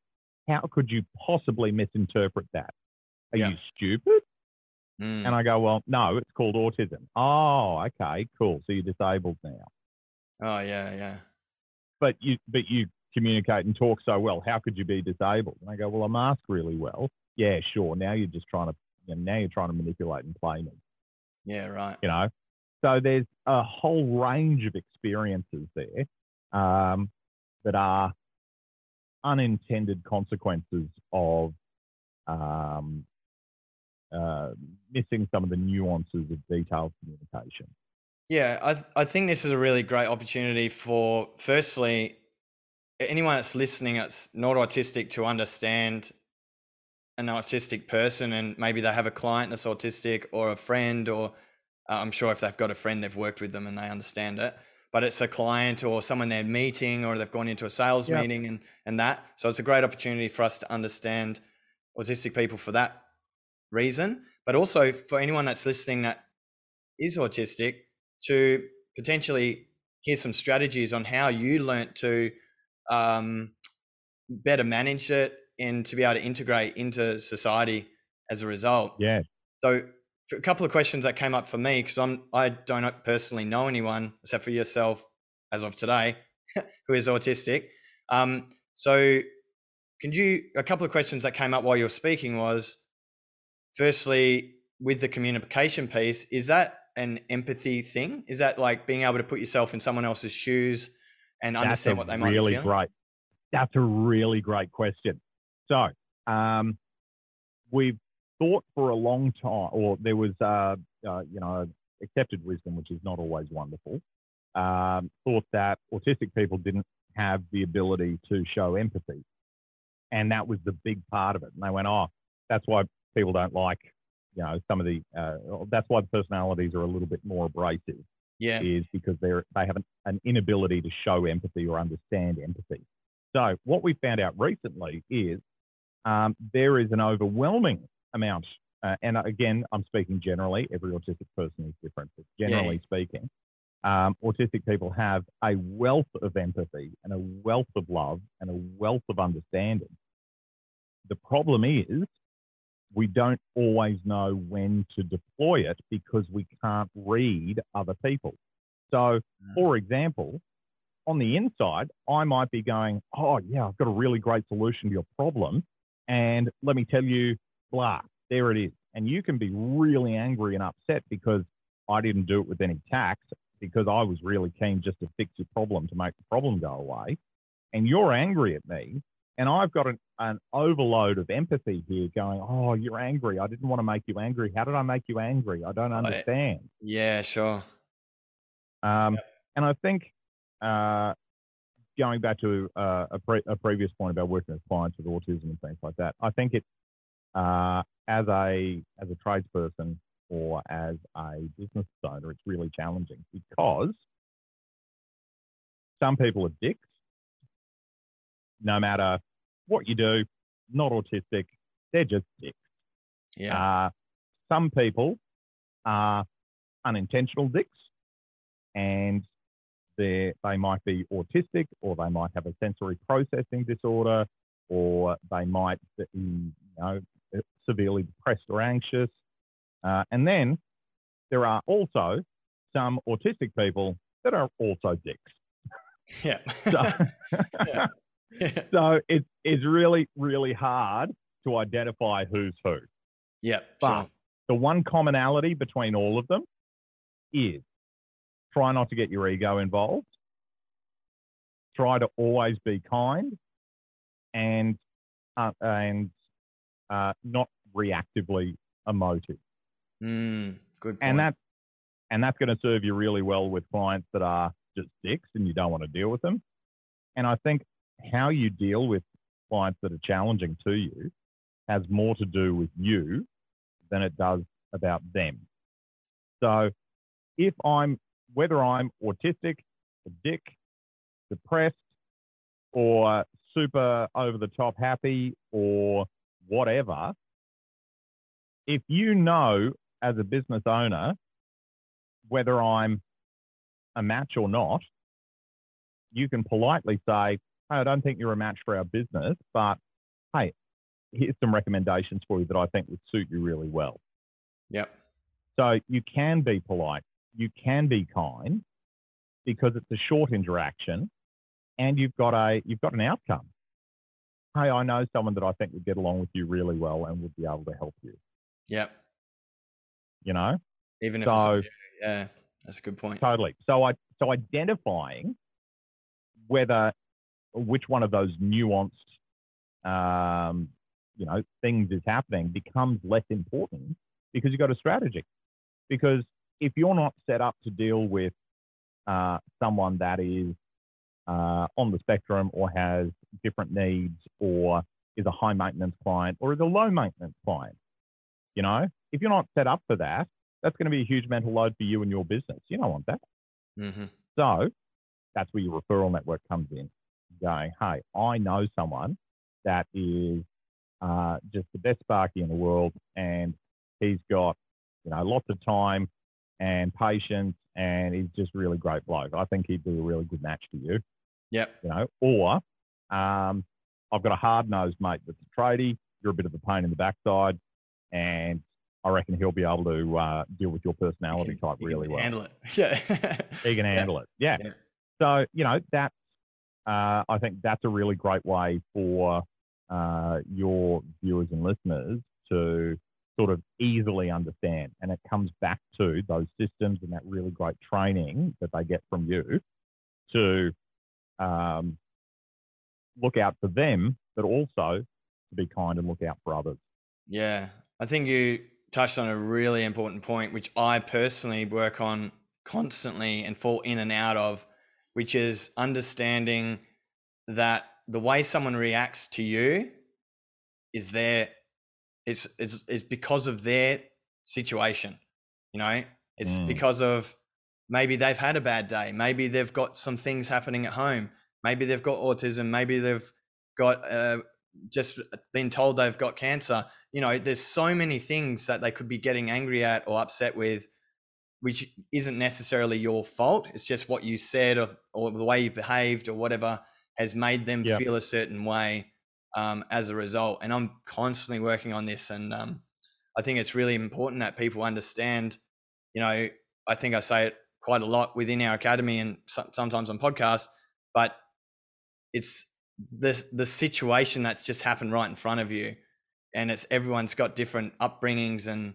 How could you possibly misinterpret that? Are yeah. you stupid?" Mm. And I go, well, no, it's called autism. Oh, okay, cool. So you're disabled now. Oh yeah, yeah. But you but you communicate and talk so well. How could you be disabled? And I go, well, I mask really well. Yeah, sure. Now you're just trying to you know, now you're trying to manipulate and play me. Yeah, right. You know, so there's a whole range of experiences there um, that are unintended consequences of um, uh, missing some of the nuances of detailed communication. Yeah, I, th- I think this is a really great opportunity for, firstly, anyone that's listening that's not autistic to understand an autistic person and maybe they have a client that's autistic or a friend or uh, I'm sure if they've got a friend they've worked with them and they understand it but it's a client or someone they're meeting or they've gone into a sales yep. meeting and and that so it's a great opportunity for us to understand autistic people for that reason but also for anyone that's listening that is autistic to potentially hear some strategies on how you learnt to um, better manage it and to be able to integrate into society as a result. Yeah. So a couple of questions that came up for me because I'm I don't personally know anyone except for yourself as of today who is autistic. Um, so can you a couple of questions that came up while you were speaking was firstly with the communication piece is that an empathy thing? Is that like being able to put yourself in someone else's shoes and understand what they might really be feeling? great. That's a really great question. So um, we've thought for a long time, or there was, uh, uh, you know, accepted wisdom, which is not always wonderful. Um, thought that autistic people didn't have the ability to show empathy, and that was the big part of it. And they went, "Oh, that's why people don't like you know, some of the, uh, that's why the personalities are a little bit more abrasive. Yeah. Is because they're, they have an, an inability to show empathy or understand empathy. So what we found out recently is um, there is an overwhelming amount, uh, and again, I'm speaking generally, every autistic person is different, but generally yeah. speaking, um, autistic people have a wealth of empathy and a wealth of love and a wealth of understanding. The problem is we don't always know when to deploy it because we can't read other people. So, mm. for example, on the inside, I might be going, Oh, yeah, I've got a really great solution to your problem. And let me tell you, blah, there it is. And you can be really angry and upset because I didn't do it with any tact because I was really keen just to fix your problem to make the problem go away. And you're angry at me and I've got an, an overload of empathy here going, oh, you're angry. I didn't want to make you angry. How did I make you angry? I don't understand. yeah, sure. Um. And I think uh, going back to uh, a, pre- a, previous point about working with clients with autism and things like that, I think it uh, as a as a tradesperson or as a business owner, it's really challenging because some people are dicks no matter what you do, not autistic, they're just dicks. Yeah. Uh, some people are unintentional dicks and they they might be autistic or they might have a sensory processing disorder or they might be you know, severely depressed or anxious. Uh, and then there are also some autistic people that are also dicks. Yeah. So, yeah. so it's it's really really hard to identify who's who. Yep. But Sure. the one commonality between all of them is try not to get your ego involved. Try to always be kind, and uh, and uh, not reactively emotive. Mm, good point. and that and that's going to serve you really well with clients that are just dicks and you don't want to deal with them. And I think how you deal with clients that are challenging to you has more to do with you than it does about them. So if I'm whether I'm autistic, a dick, depressed, or super over the top happy or whatever, if you know as a business owner whether I'm a match or not, you can politely say, hey, I don't think you're a match for our business, but hey, here's some recommendations for you that I think would suit you really well. Yep. So you can be polite, you can be kind because it's a short interaction and you've got a you've got an outcome. Hey, I know someone that I think would get along with you really well and would be able to help you. Yep. You know? Even if So- it's, yeah, that's a good point. Totally. So I so identifying whether which one of those nuanced um, you know things is happening becomes less important because you've got a strategy. Because if you're not set up to deal with uh, someone that is uh, on the spectrum or has different needs or is a high maintenance client or is a low maintenance client, you know, if you're not set up for that, that's going to be a huge mental load for you and your business. You don't want that. Mm-hmm. So that's where your referral network comes in, going, hey, I know someone that is uh, just the best Sparky in the world, and he's got, you know, lots of time and patience, and he's just really great bloke. I think he'd be a really good match for you, Yep. you know. Or um, I've got a hard nosed mate that's a tradie. You're a bit of a pain in the backside, and I reckon he'll be able to uh, deal with your personality can- type really well. Handle it. Yeah. He can Yeah. handle it. Yeah. Yeah. So, you know, that's, uh, I think that's a really great way for uh, your viewers and listeners to sort of easily understand. And it comes back to those systems and that really great training that they get from you to um, look out for them, but also to be kind and look out for others. Yeah, I think you touched on a really important point, which I personally work on constantly and fall in and out of, which is understanding that the way someone reacts to you is their it's it's, it's because of their situation. You know, it's Mm. because of maybe they've had a bad day, maybe they've got some things happening at home, maybe they've got autism, maybe they've got uh, just been told they've got cancer you know there's so many things that they could be getting angry at or upset with which isn't necessarily your fault it's just what you said or, or the way you behaved or whatever has made them Yeah. feel a certain way um, as a result and i'm constantly working on this and um, i think it's really important that people understand you know i think i say it quite a lot within our academy and so- sometimes on podcasts but it's the the situation that's just happened right in front of you and it's everyone's got different upbringings and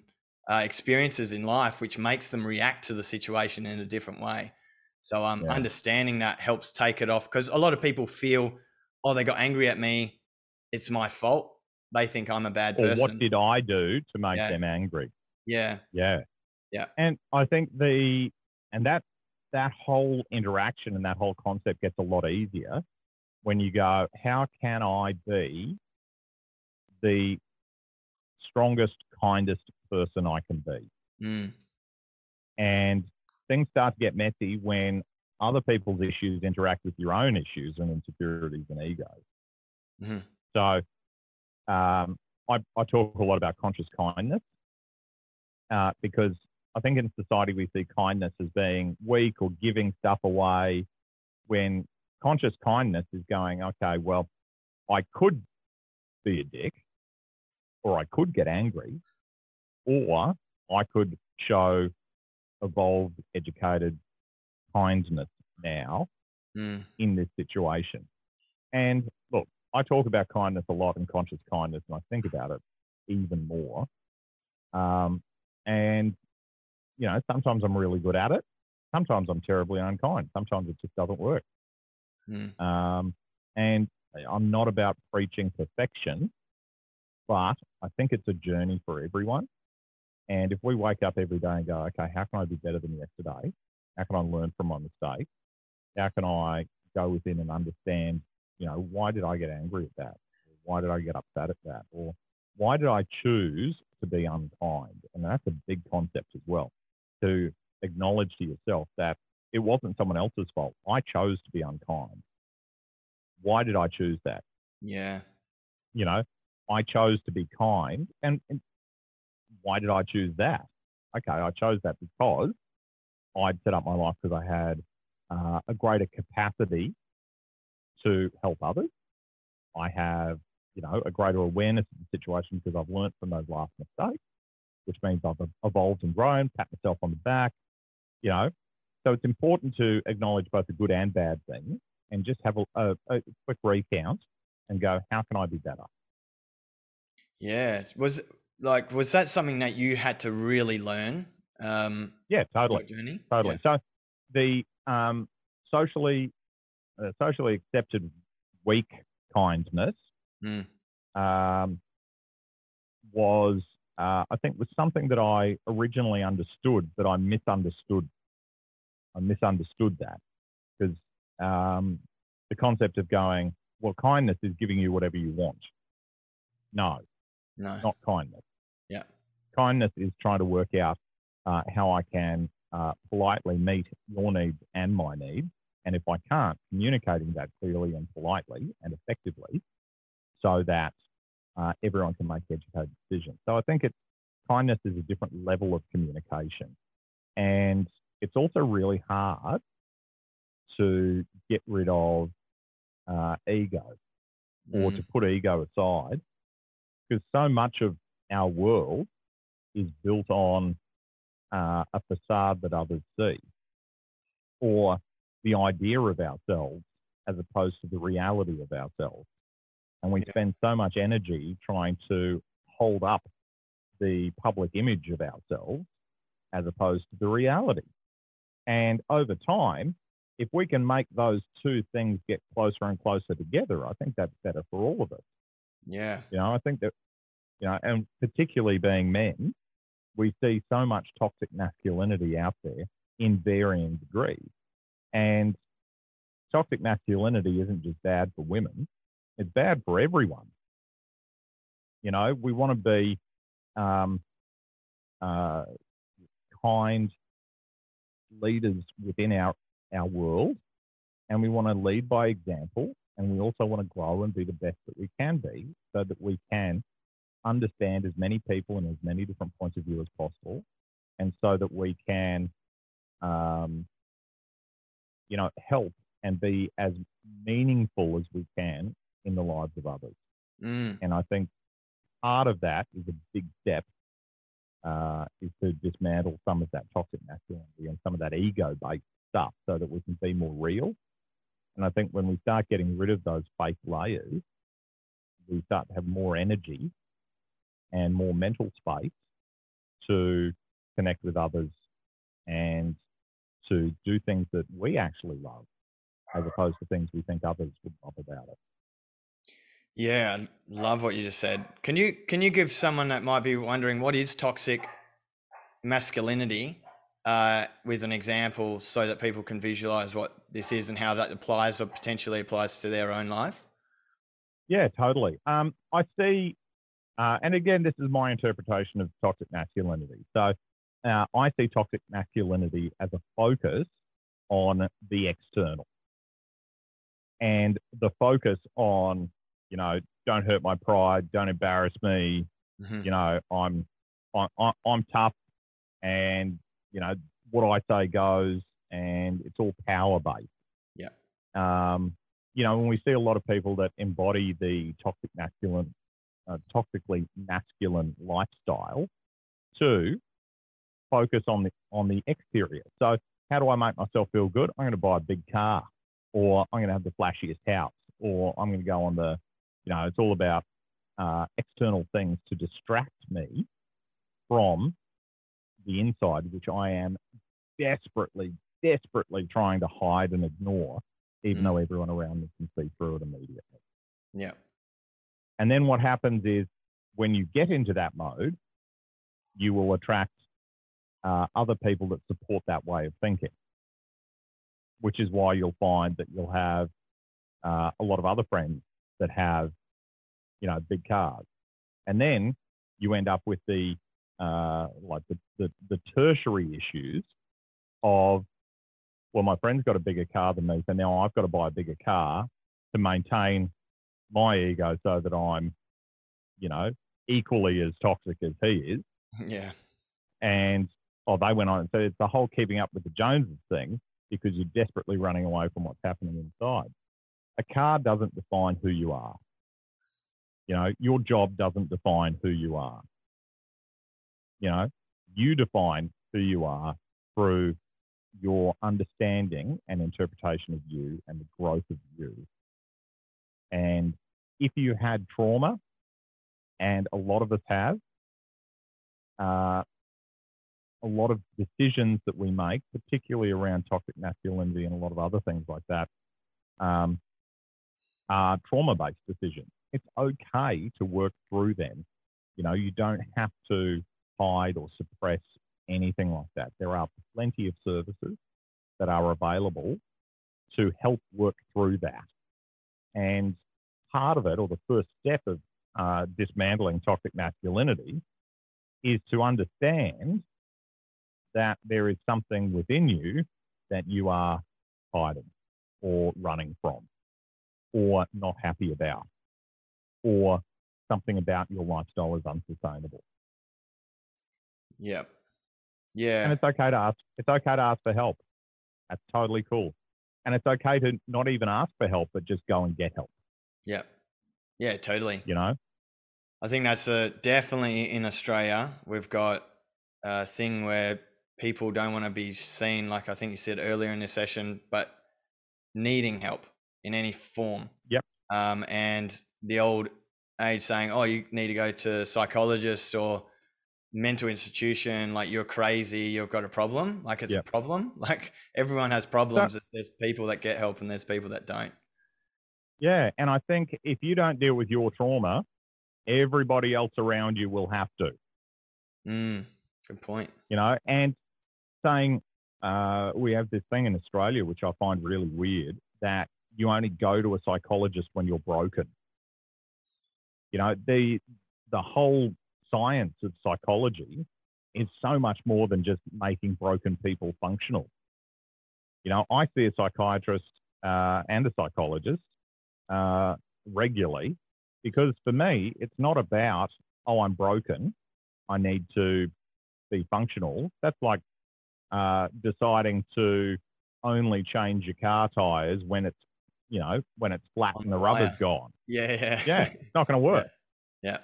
uh, experiences in life which makes them react to the situation in a different way so um, Yeah. understanding that helps take it off because a lot of people feel oh they got angry at me it's my fault they think i'm a bad Or person what did I do to make Yeah. them angry? yeah Yeah. Yeah. And I think the and that that whole interaction and that whole concept gets a lot easier when you go, how can I be the strongest, kindest person I can be? mm, And things start to get messy when other people's issues interact with your own issues and insecurities and egos. Mhm. So um, I, I talk a lot about conscious kindness uh, because I think in society we see kindness as being weak or giving stuff away when conscious kindness is going, okay, well, I could be a dick or I could get angry or I could show evolved, educated kindness now Mm. in this situation. And look, I talk about kindness a lot and conscious kindness, and I think about it even more. Um, and, you know, sometimes I'm really good at it. Sometimes I'm terribly unkind. Sometimes it just doesn't work. Mm. Um, and I'm not about preaching perfection, but I think it's a journey for everyone. And if we wake up every day and go, okay, how can I be better than yesterday? How can I learn from my mistakes? How can I go within and understand, you know, why did I get angry at that? Why did I get upset at that? Or why did I choose to be unkind? And that's a big concept as well. To acknowledge to yourself that it wasn't someone else's fault. I chose to be unkind. Why did I choose that? Yeah. You know, I chose to be kind. And, and why did I choose that? Okay, I chose that because I'd set up my life because I had uh, a greater capacity to help others. I have, you know, a greater awareness of the situation because I've learned from those last mistakes, which means I've evolved and grown, pat myself on the back, you know. So it's important to acknowledge both the good and bad things and just have a, a, a quick recount and go, how can I be better? Yeah. Was like was that something that you had to really learn? Um, Yeah, totally. Totally. So the um, socially uh, socially accepted weak kindness Mm. um, was uh, I think was something that I originally understood, but I misunderstood. I misunderstood that because um, the concept of going well, kindness is giving you whatever you want. No, No. not kindness. Kindness is trying to work out uh, how I can uh, politely meet your needs and my needs. And if I can't, communicating that clearly and politely and effectively so that uh, everyone can make educated decisions. So I think it's kindness is a different level of communication. And it's also really hard to get rid of uh, ego or Mm. to put ego aside, because so much of our world is built on uh, a facade that others see, or the idea of ourselves as opposed to the reality of ourselves. And we Yeah. spend so much energy trying to hold up the public image of ourselves as opposed to the reality. And over time, if we can make those two things get closer and closer together, I think that's better for all of us. Yeah. You know, I think that, you know, and particularly being men, we see so much toxic masculinity out there in varying degrees. And toxic masculinity isn't just bad for women, it's bad for everyone. You know, we want to be um, uh, kind leaders within our, our world, and we want to lead by example, and we also want to grow and be the best that we can be so that we can understand as many people and as many different points of view as possible, and so that we can, um, you know, help and be as meaningful as we can in the lives of others. Mm. And I think part of that is a big step uh, is to dismantle some of that toxic masculinity and some of that ego-based stuff so that we can be more real. And I think when we start getting rid of those fake layers, we start to have more energy and more mental space to connect with others and to do things that we actually love as opposed to things we think others would love about it. Yeah, I love what you just said. Can you can you give someone that might be wondering what is toxic masculinity uh, with an example so that people can visualize what this is and how that applies or potentially applies to their own life? Yeah, totally. Um, I see, uh, and again, this is my interpretation of toxic masculinity. So uh, I see toxic masculinity as a focus on the external and the focus on, you know, don't hurt my pride, don't embarrass me, Mhm. you know, I'm, I, I, I'm tough and, you know, what I say goes and it's all power based. Yeah. Um, you know, when we see a lot of people that embody the toxic masculine, uh, toxically masculine lifestyle to focus on the, on the exterior. So how do I make myself feel good? I'm going to buy a big car. or I'm going to have the flashiest house, or I'm going to go on the, you know, it's all about uh, external things to distract me from the inside, which I am desperately, desperately trying to hide and ignore, even mm. though everyone around me can see through it immediately. Yeah. And then what happens is when you get into that mode, you will attract uh, other people that support that way of thinking, which is why you'll find that you'll have uh, a lot of other friends that have, you know, big cars. And then you end up with the, uh, like the, the, the tertiary issues of, well, my friend's got a bigger car than me, so now I've got to buy a bigger car to maintain my ego so that I'm, you know, equally as toxic as he is. Yeah. And oh, they went on. And so it's the whole keeping up with the Joneses thing because you're desperately running away from what's happening inside. A car doesn't define who you are. You know, your job doesn't define who you are. You know, you define who you are through your understanding and interpretation of you and the growth of you. And if you had trauma, and a lot of us have, uh, a lot of decisions that we make, particularly around toxic masculinity and a lot of other things like that, um, are trauma based decisions. It's okay to work through them. You know, you don't have to hide or suppress anything like that. There are plenty of services that are available to help work through that. And part of it, or the first step of uh, dismantling toxic masculinity, is to understand that there is something within you that you are hiding or running from or not happy about or something about your lifestyle is unsustainable. Yep. Yeah. And it's okay to ask it's okay to ask for help. That's totally cool. And it's okay to not even ask for help, but just go and get help. Yep. Yeah, totally. You know? I think that's a, definitely in Australia. We've got a thing where people don't want to be seen, like I think you said earlier in this session, but needing help in any form. Yep. Um, and the old age saying, "Oh, you need to go to psychologist or mental institution. Like you're crazy. You've got a problem. Like it's yep. a problem. Like everyone has problems. So, there's people that get help and there's people that don't." Yeah, and I think if you don't deal with your trauma, everybody else around you will have to. Mm, good point. You know, and saying uh, we have this thing in Australia, which I find really weird, that you only go to a psychologist when you're broken. You know, the the whole science of psychology is so much more than just making broken people functional. You know, I see a psychiatrist uh, and a psychologist uh, regularly because for me, it's not about, oh, I'm broken. I need to be functional. That's like uh, deciding to only change your car tires when it's you know when it's flat On and the rubber's gone. Yeah, yeah, yeah. It's not going to work. Yeah.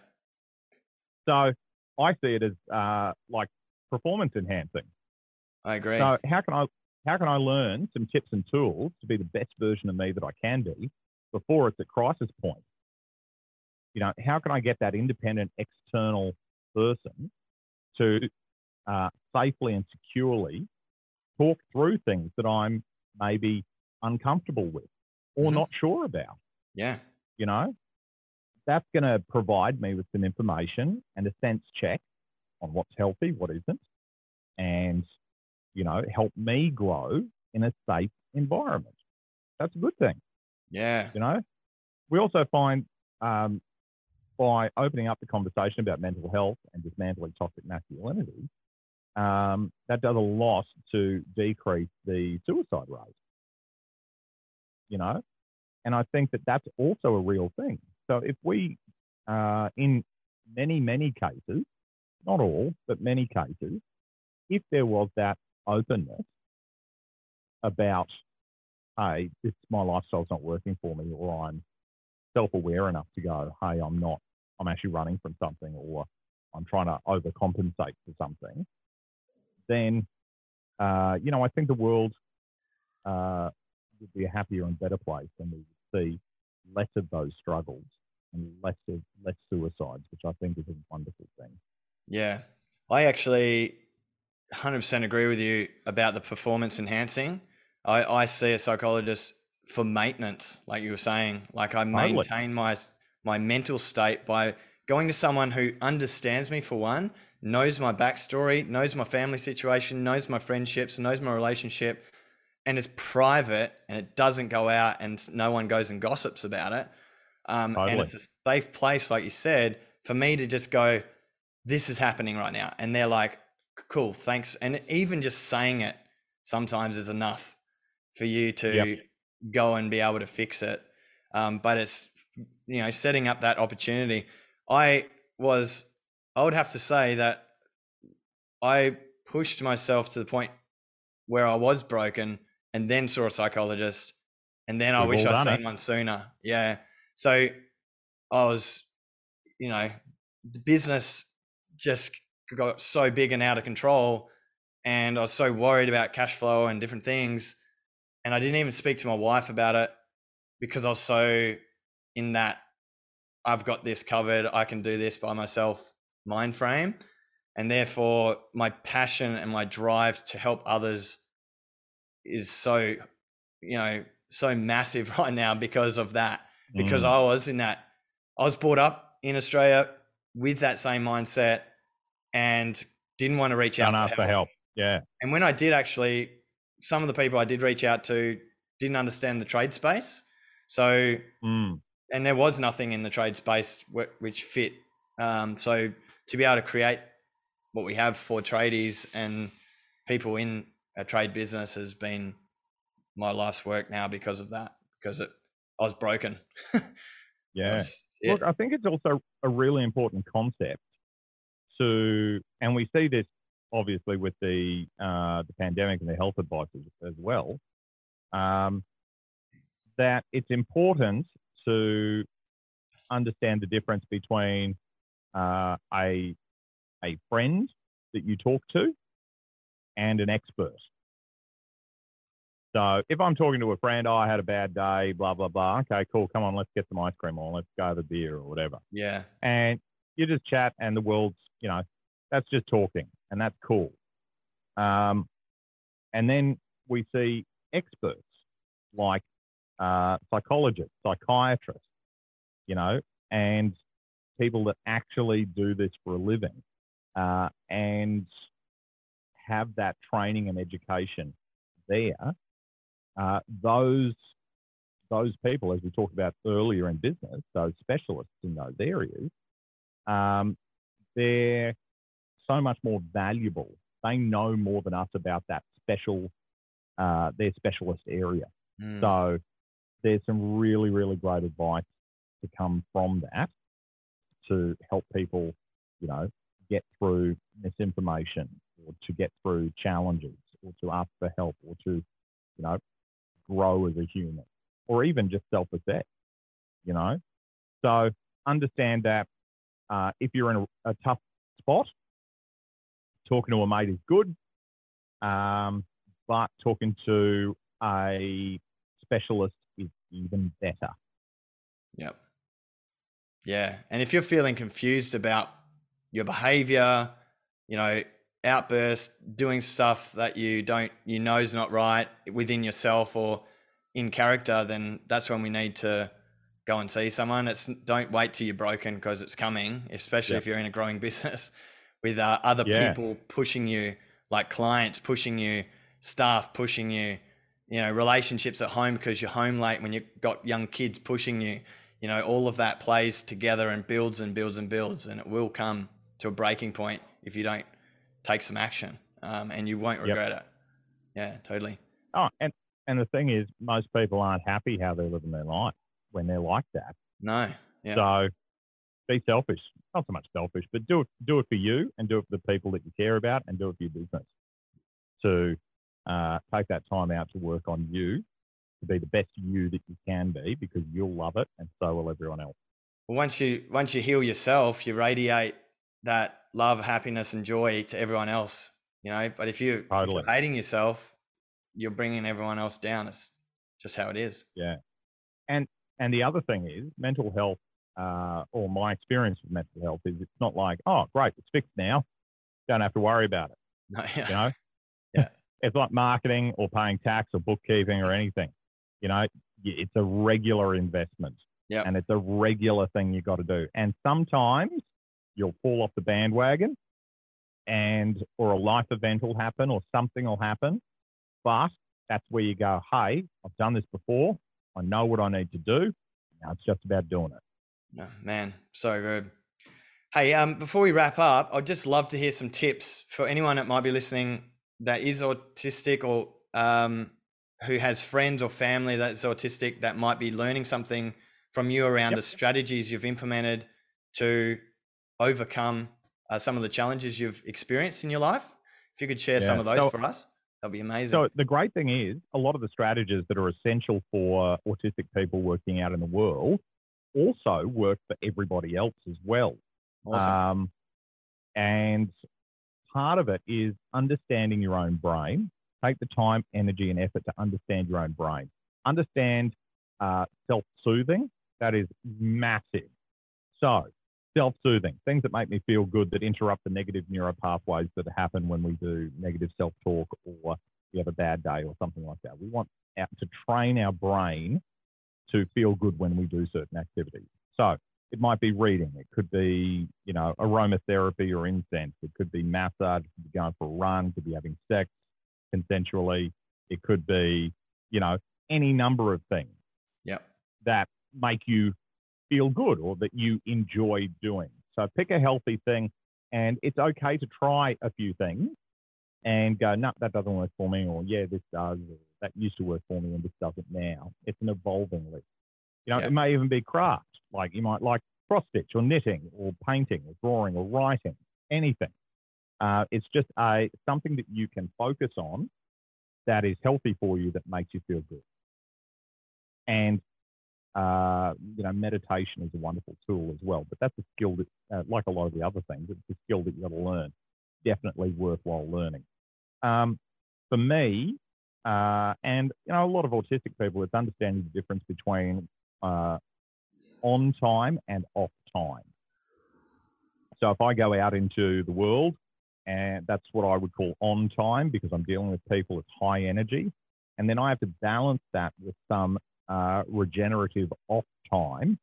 yeah. So I see it as uh, like performance enhancing. I agree. So how can I how can I learn some tips and tools to be the best version of me that I can be before it's at crisis point? You know, how can I get that independent external person to uh, safely and securely talk through things that I'm maybe uncomfortable with or mm-hmm. not sure about. Yeah. You know, that's going to provide me with some information and a sense check on what's healthy, what isn't, and, you know, help me grow in a safe environment. That's a good thing. Yeah. You know, we also find um, by opening up the conversation about mental health and dismantling toxic masculinity, um, that does a lot to decrease the suicide rate. You know, and I think that that's also a real thing. So if we, uh, in many many cases, not all, but many cases, if there was that openness about, hey, this my lifestyle's not working for me, or I'm self-aware enough to go, hey, I'm not, I'm actually running from something, or I'm trying to overcompensate for something then, uh, you know, I think the world uh, would be a happier and better place, and we would see less of those struggles and less of less suicides, which I think is a wonderful thing. Yeah, I actually 100% agree with you about the performance enhancing. I, I see a psychologist for maintenance, like you were saying. Like I maintain my my mental state by going to someone who understands me for one, knows my backstory, knows my family situation, knows my friendships, knows my relationship, and it's private and it doesn't go out and no one goes and gossips about it. Um. And it's a safe place, like you said, for me to just go, this is happening right now. And they're like, cool, thanks. And even just saying it sometimes is enough for you to yep. go and be able to fix it. Um, but it's you know setting up that opportunity. I was I would have to say that I pushed myself to the point where I was broken and then saw a psychologist and then We've I wish I'd seen it. one sooner. Yeah. So I was, you know, the business just got so big and out of control and I was so worried about cash flow and different things and I didn't even speak to my wife about it because I was so in that I've got this covered, I can do this by myself mind frame. And therefore, my passion and my drive to help others is so, you know, so massive right now because of that. Because mm. I was in that, I was brought up in Australia with that same mindset and didn't want to reach out for help. for help. Yeah. And when I did actually some of the people I did reach out to didn't understand the trade space. So, mm. and there was nothing in the trade space which fit. Um, so to be able to create what we have for tradies and people in a trade business has been my life's work now because of that, because it, I was broken. yeah. Was, yeah. Look, I think it's also a really important concept to, and we see this obviously with the uh, the pandemic and the health advice as, well, um, that it's important to understand the difference between uh, a a friend that you talk to and an expert. So if I'm talking to a friend, oh, I had a bad day, blah blah blah. Okay, cool. Come on, let's get some ice cream or let's go have a beer or whatever. Yeah. And you just chat, and the world's you know that's just talking and that's cool. Um, and then we see experts like uh, psychologists, psychiatrists, you know, and people that actually do this for a living uh, and have that training and education there. Uh, those those people, as we talked about earlier in business, those specialists in those areas, um, they're so much more valuable. They know more than us about that special, uh, their specialist area. Mm. So there's some really, really great advice to come from that to help people, you know, get through misinformation or to get through challenges or to ask for help or to, you know, grow as a human or even just self assess, you know. So understand that uh, if you're in a, a tough spot, talking to a mate is good, um, but talking to a specialist is even better. Yep. Yeah. And if you're feeling confused about your behavior, you know, outburst, doing stuff that you don't, you know is not right within yourself or in character, then that's when we need to go and see someone. It's don't wait till you're broken because it's coming, especially yep. if you're in a growing business with uh, other yeah. people pushing you, like clients pushing you, staff pushing you, you know, relationships at home because you're home late when you've got young kids pushing you. You know, all of that plays together and builds and builds and builds, and it will come to a breaking point if you don't take some action, um, and you won't regret yep. it. Yeah, totally. Oh, and and the thing is, most people aren't happy how they're living their life when they're like that. No. Yeah. So be selfish. Not so much selfish, but do it do it for you and do it for the people that you care about and do it for your business. To uh, take that time out to work on you to be the best you that you can be because you'll love it and so will everyone else. Well, once you once you heal yourself, you radiate that love, happiness, and joy to everyone else. You know, but if you totally. if you're hating yourself, you're bringing everyone else down. It's just how it is. Yeah. And and the other thing is mental health, uh, or my experience with mental health is it's not like, oh, great, it's fixed now. Don't have to worry about it. No, yeah. You know? Yeah. it's like marketing or paying tax or bookkeeping or anything. You know, it's a regular investment. Yeah. And it's a regular thing you got to do. And sometimes you'll fall off the bandwagon and or a life event will happen or something will happen. But that's where you go, hey, I've done this before. I know what I need to do. Now it's just about doing it. Oh, man, so good. Hey, um, before we wrap up, I'd just love to hear some tips for anyone that might be listening that is autistic or um, who has friends or family that's autistic that might be learning something from you around Yep. the strategies you've implemented to overcome uh, some of the challenges you've experienced in your life. If you could share some of those So- for us, that'd be amazing. So the great thing is, a lot of the strategies that are essential for autistic people working out in the world also work for everybody else as well. awesome. Um, and part of it is understanding your own brain. Take the time, energy, and effort to understand your own brain. Understand uh, self soothing. That is massive. So, self soothing, things that make me feel good that interrupt the negative neural pathways that happen when we do negative self talk or we have a bad day or something like that. We want to train our brain to feel good when we do certain activities. So, it might be reading. It could be, you know, aromatherapy or incense. It could be massage. It could be going for a run. It could be having sex consensually. It could be, you know, any number of things yep. that make you feel good or that you enjoy doing. So pick a healthy thing, and it's okay to try a few things and go, no, that doesn't work for me, or yeah, this does, or that used to work for me and this doesn't now. It's an evolving list. You know, Yeah. it may even be craft, like you might like cross stitch or knitting or painting or drawing or writing, anything. Uh, it's just a something that you can focus on that is healthy for you that makes you feel good. And uh, you know, meditation is a wonderful tool as well, but that's a skill that, uh, like a lot of the other things, it's a skill that you got to learn. Definitely worthwhile learning. Um, for me, uh, and you know, a lot of autistic people, it's understanding the difference between uh, on time and off time. So if I go out into the world, and that's what I would call on time because I'm dealing with people with high energy, and then I have to balance that with some uh, regenerative off time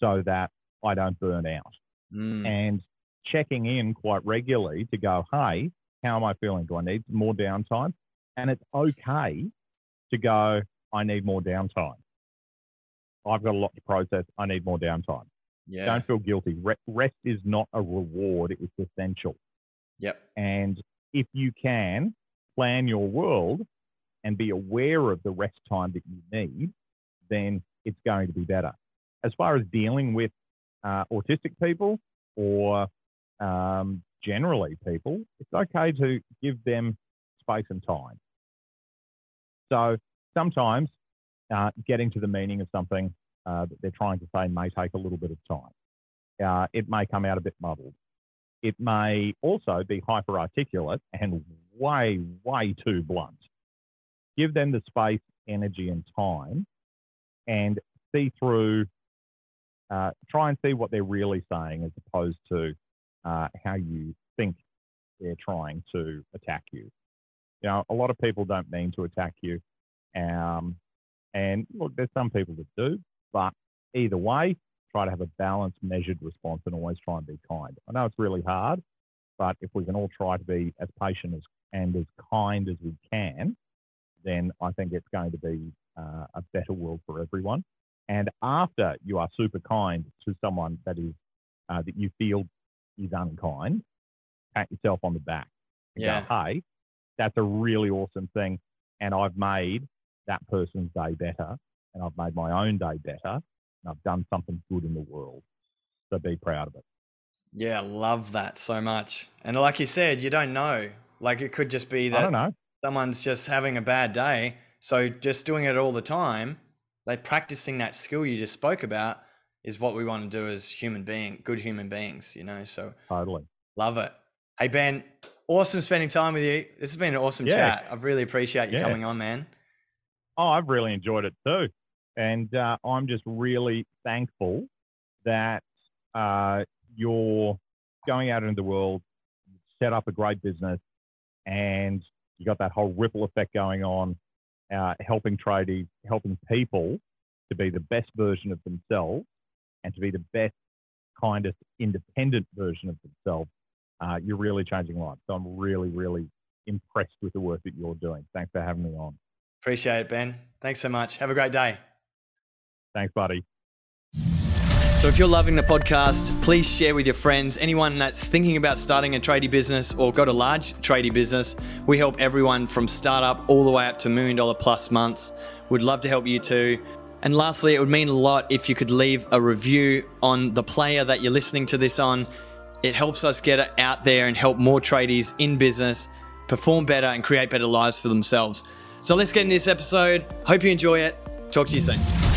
so that I don't burn out. Mm, And checking in quite regularly to go, hey, how am I feeling? Do I need more downtime? And it's okay to go, I need more downtime. I've got a lot to process. I need more downtime. yeah. Don't feel guilty. Re- rest is not a reward, it's essential. Yep. And if you can plan your world and be aware of the rest time that you need, then it's going to be better. As far as dealing with uh, autistic people or um, generally people, it's okay to give them space and time. So sometimes uh, getting to the meaning of something uh, that they're trying to say may take a little bit of time. Uh, it may come out a bit muddled. It may also be hyper articulate and way, way too blunt. Give them the space, energy, and time and see through, uh, try and see what they're really saying as opposed to uh, how you think they're trying to attack you. You know, a lot of people don't mean to attack you. Um, and look, there's some people that do, but either way, try to have a balanced, measured response and always try and be kind. I know it's really hard, but if we can all try to be as patient as, and as kind as we can, then I think it's going to be uh, a better world for everyone. And after you are super kind to someone that is uh, that you feel is unkind, pat yourself on the back. And Yeah. Go, hey, that's a really awesome thing, and I've made that person's day better, and I've made my own day better, and I've done something good in the world. So be proud of it. Yeah, love that so much. And like you said, you don't know. Like it could just be I that don't know. someone's just having a bad day. So just doing it all the time, like practicing that skill you just spoke about is what we want to do as human being, good human beings, you know. So Totally. love it. Hey Ben, awesome spending time with you. This has been an awesome Yeah. chat. I really appreciate you Yeah. coming on, man. Oh, I've really enjoyed it too. And uh, I'm just really thankful that uh, you're going out into the world, set up a great business, and you got that whole ripple effect going on, uh, helping tradies, helping people to be the best version of themselves and to be the best, kindest, independent version of themselves. Uh, you're really changing lives. So I'm really, really impressed with the work that you're doing. Thanks for having me on. Appreciate it, Ben. Thanks so much. Have a great day. Thanks, buddy. So, if you're loving the podcast, please share with your friends, anyone that's thinking about starting a tradie business or got a large tradie business. We help everyone from startup all the way up to million dollar plus months. We'd love to help you too. And lastly, it would mean a lot if you could leave a review on the player that you're listening to this on. It helps us get out there and help more tradies in business perform better and create better lives for themselves. So let's get into this episode. Hope you enjoy it. Talk to you soon.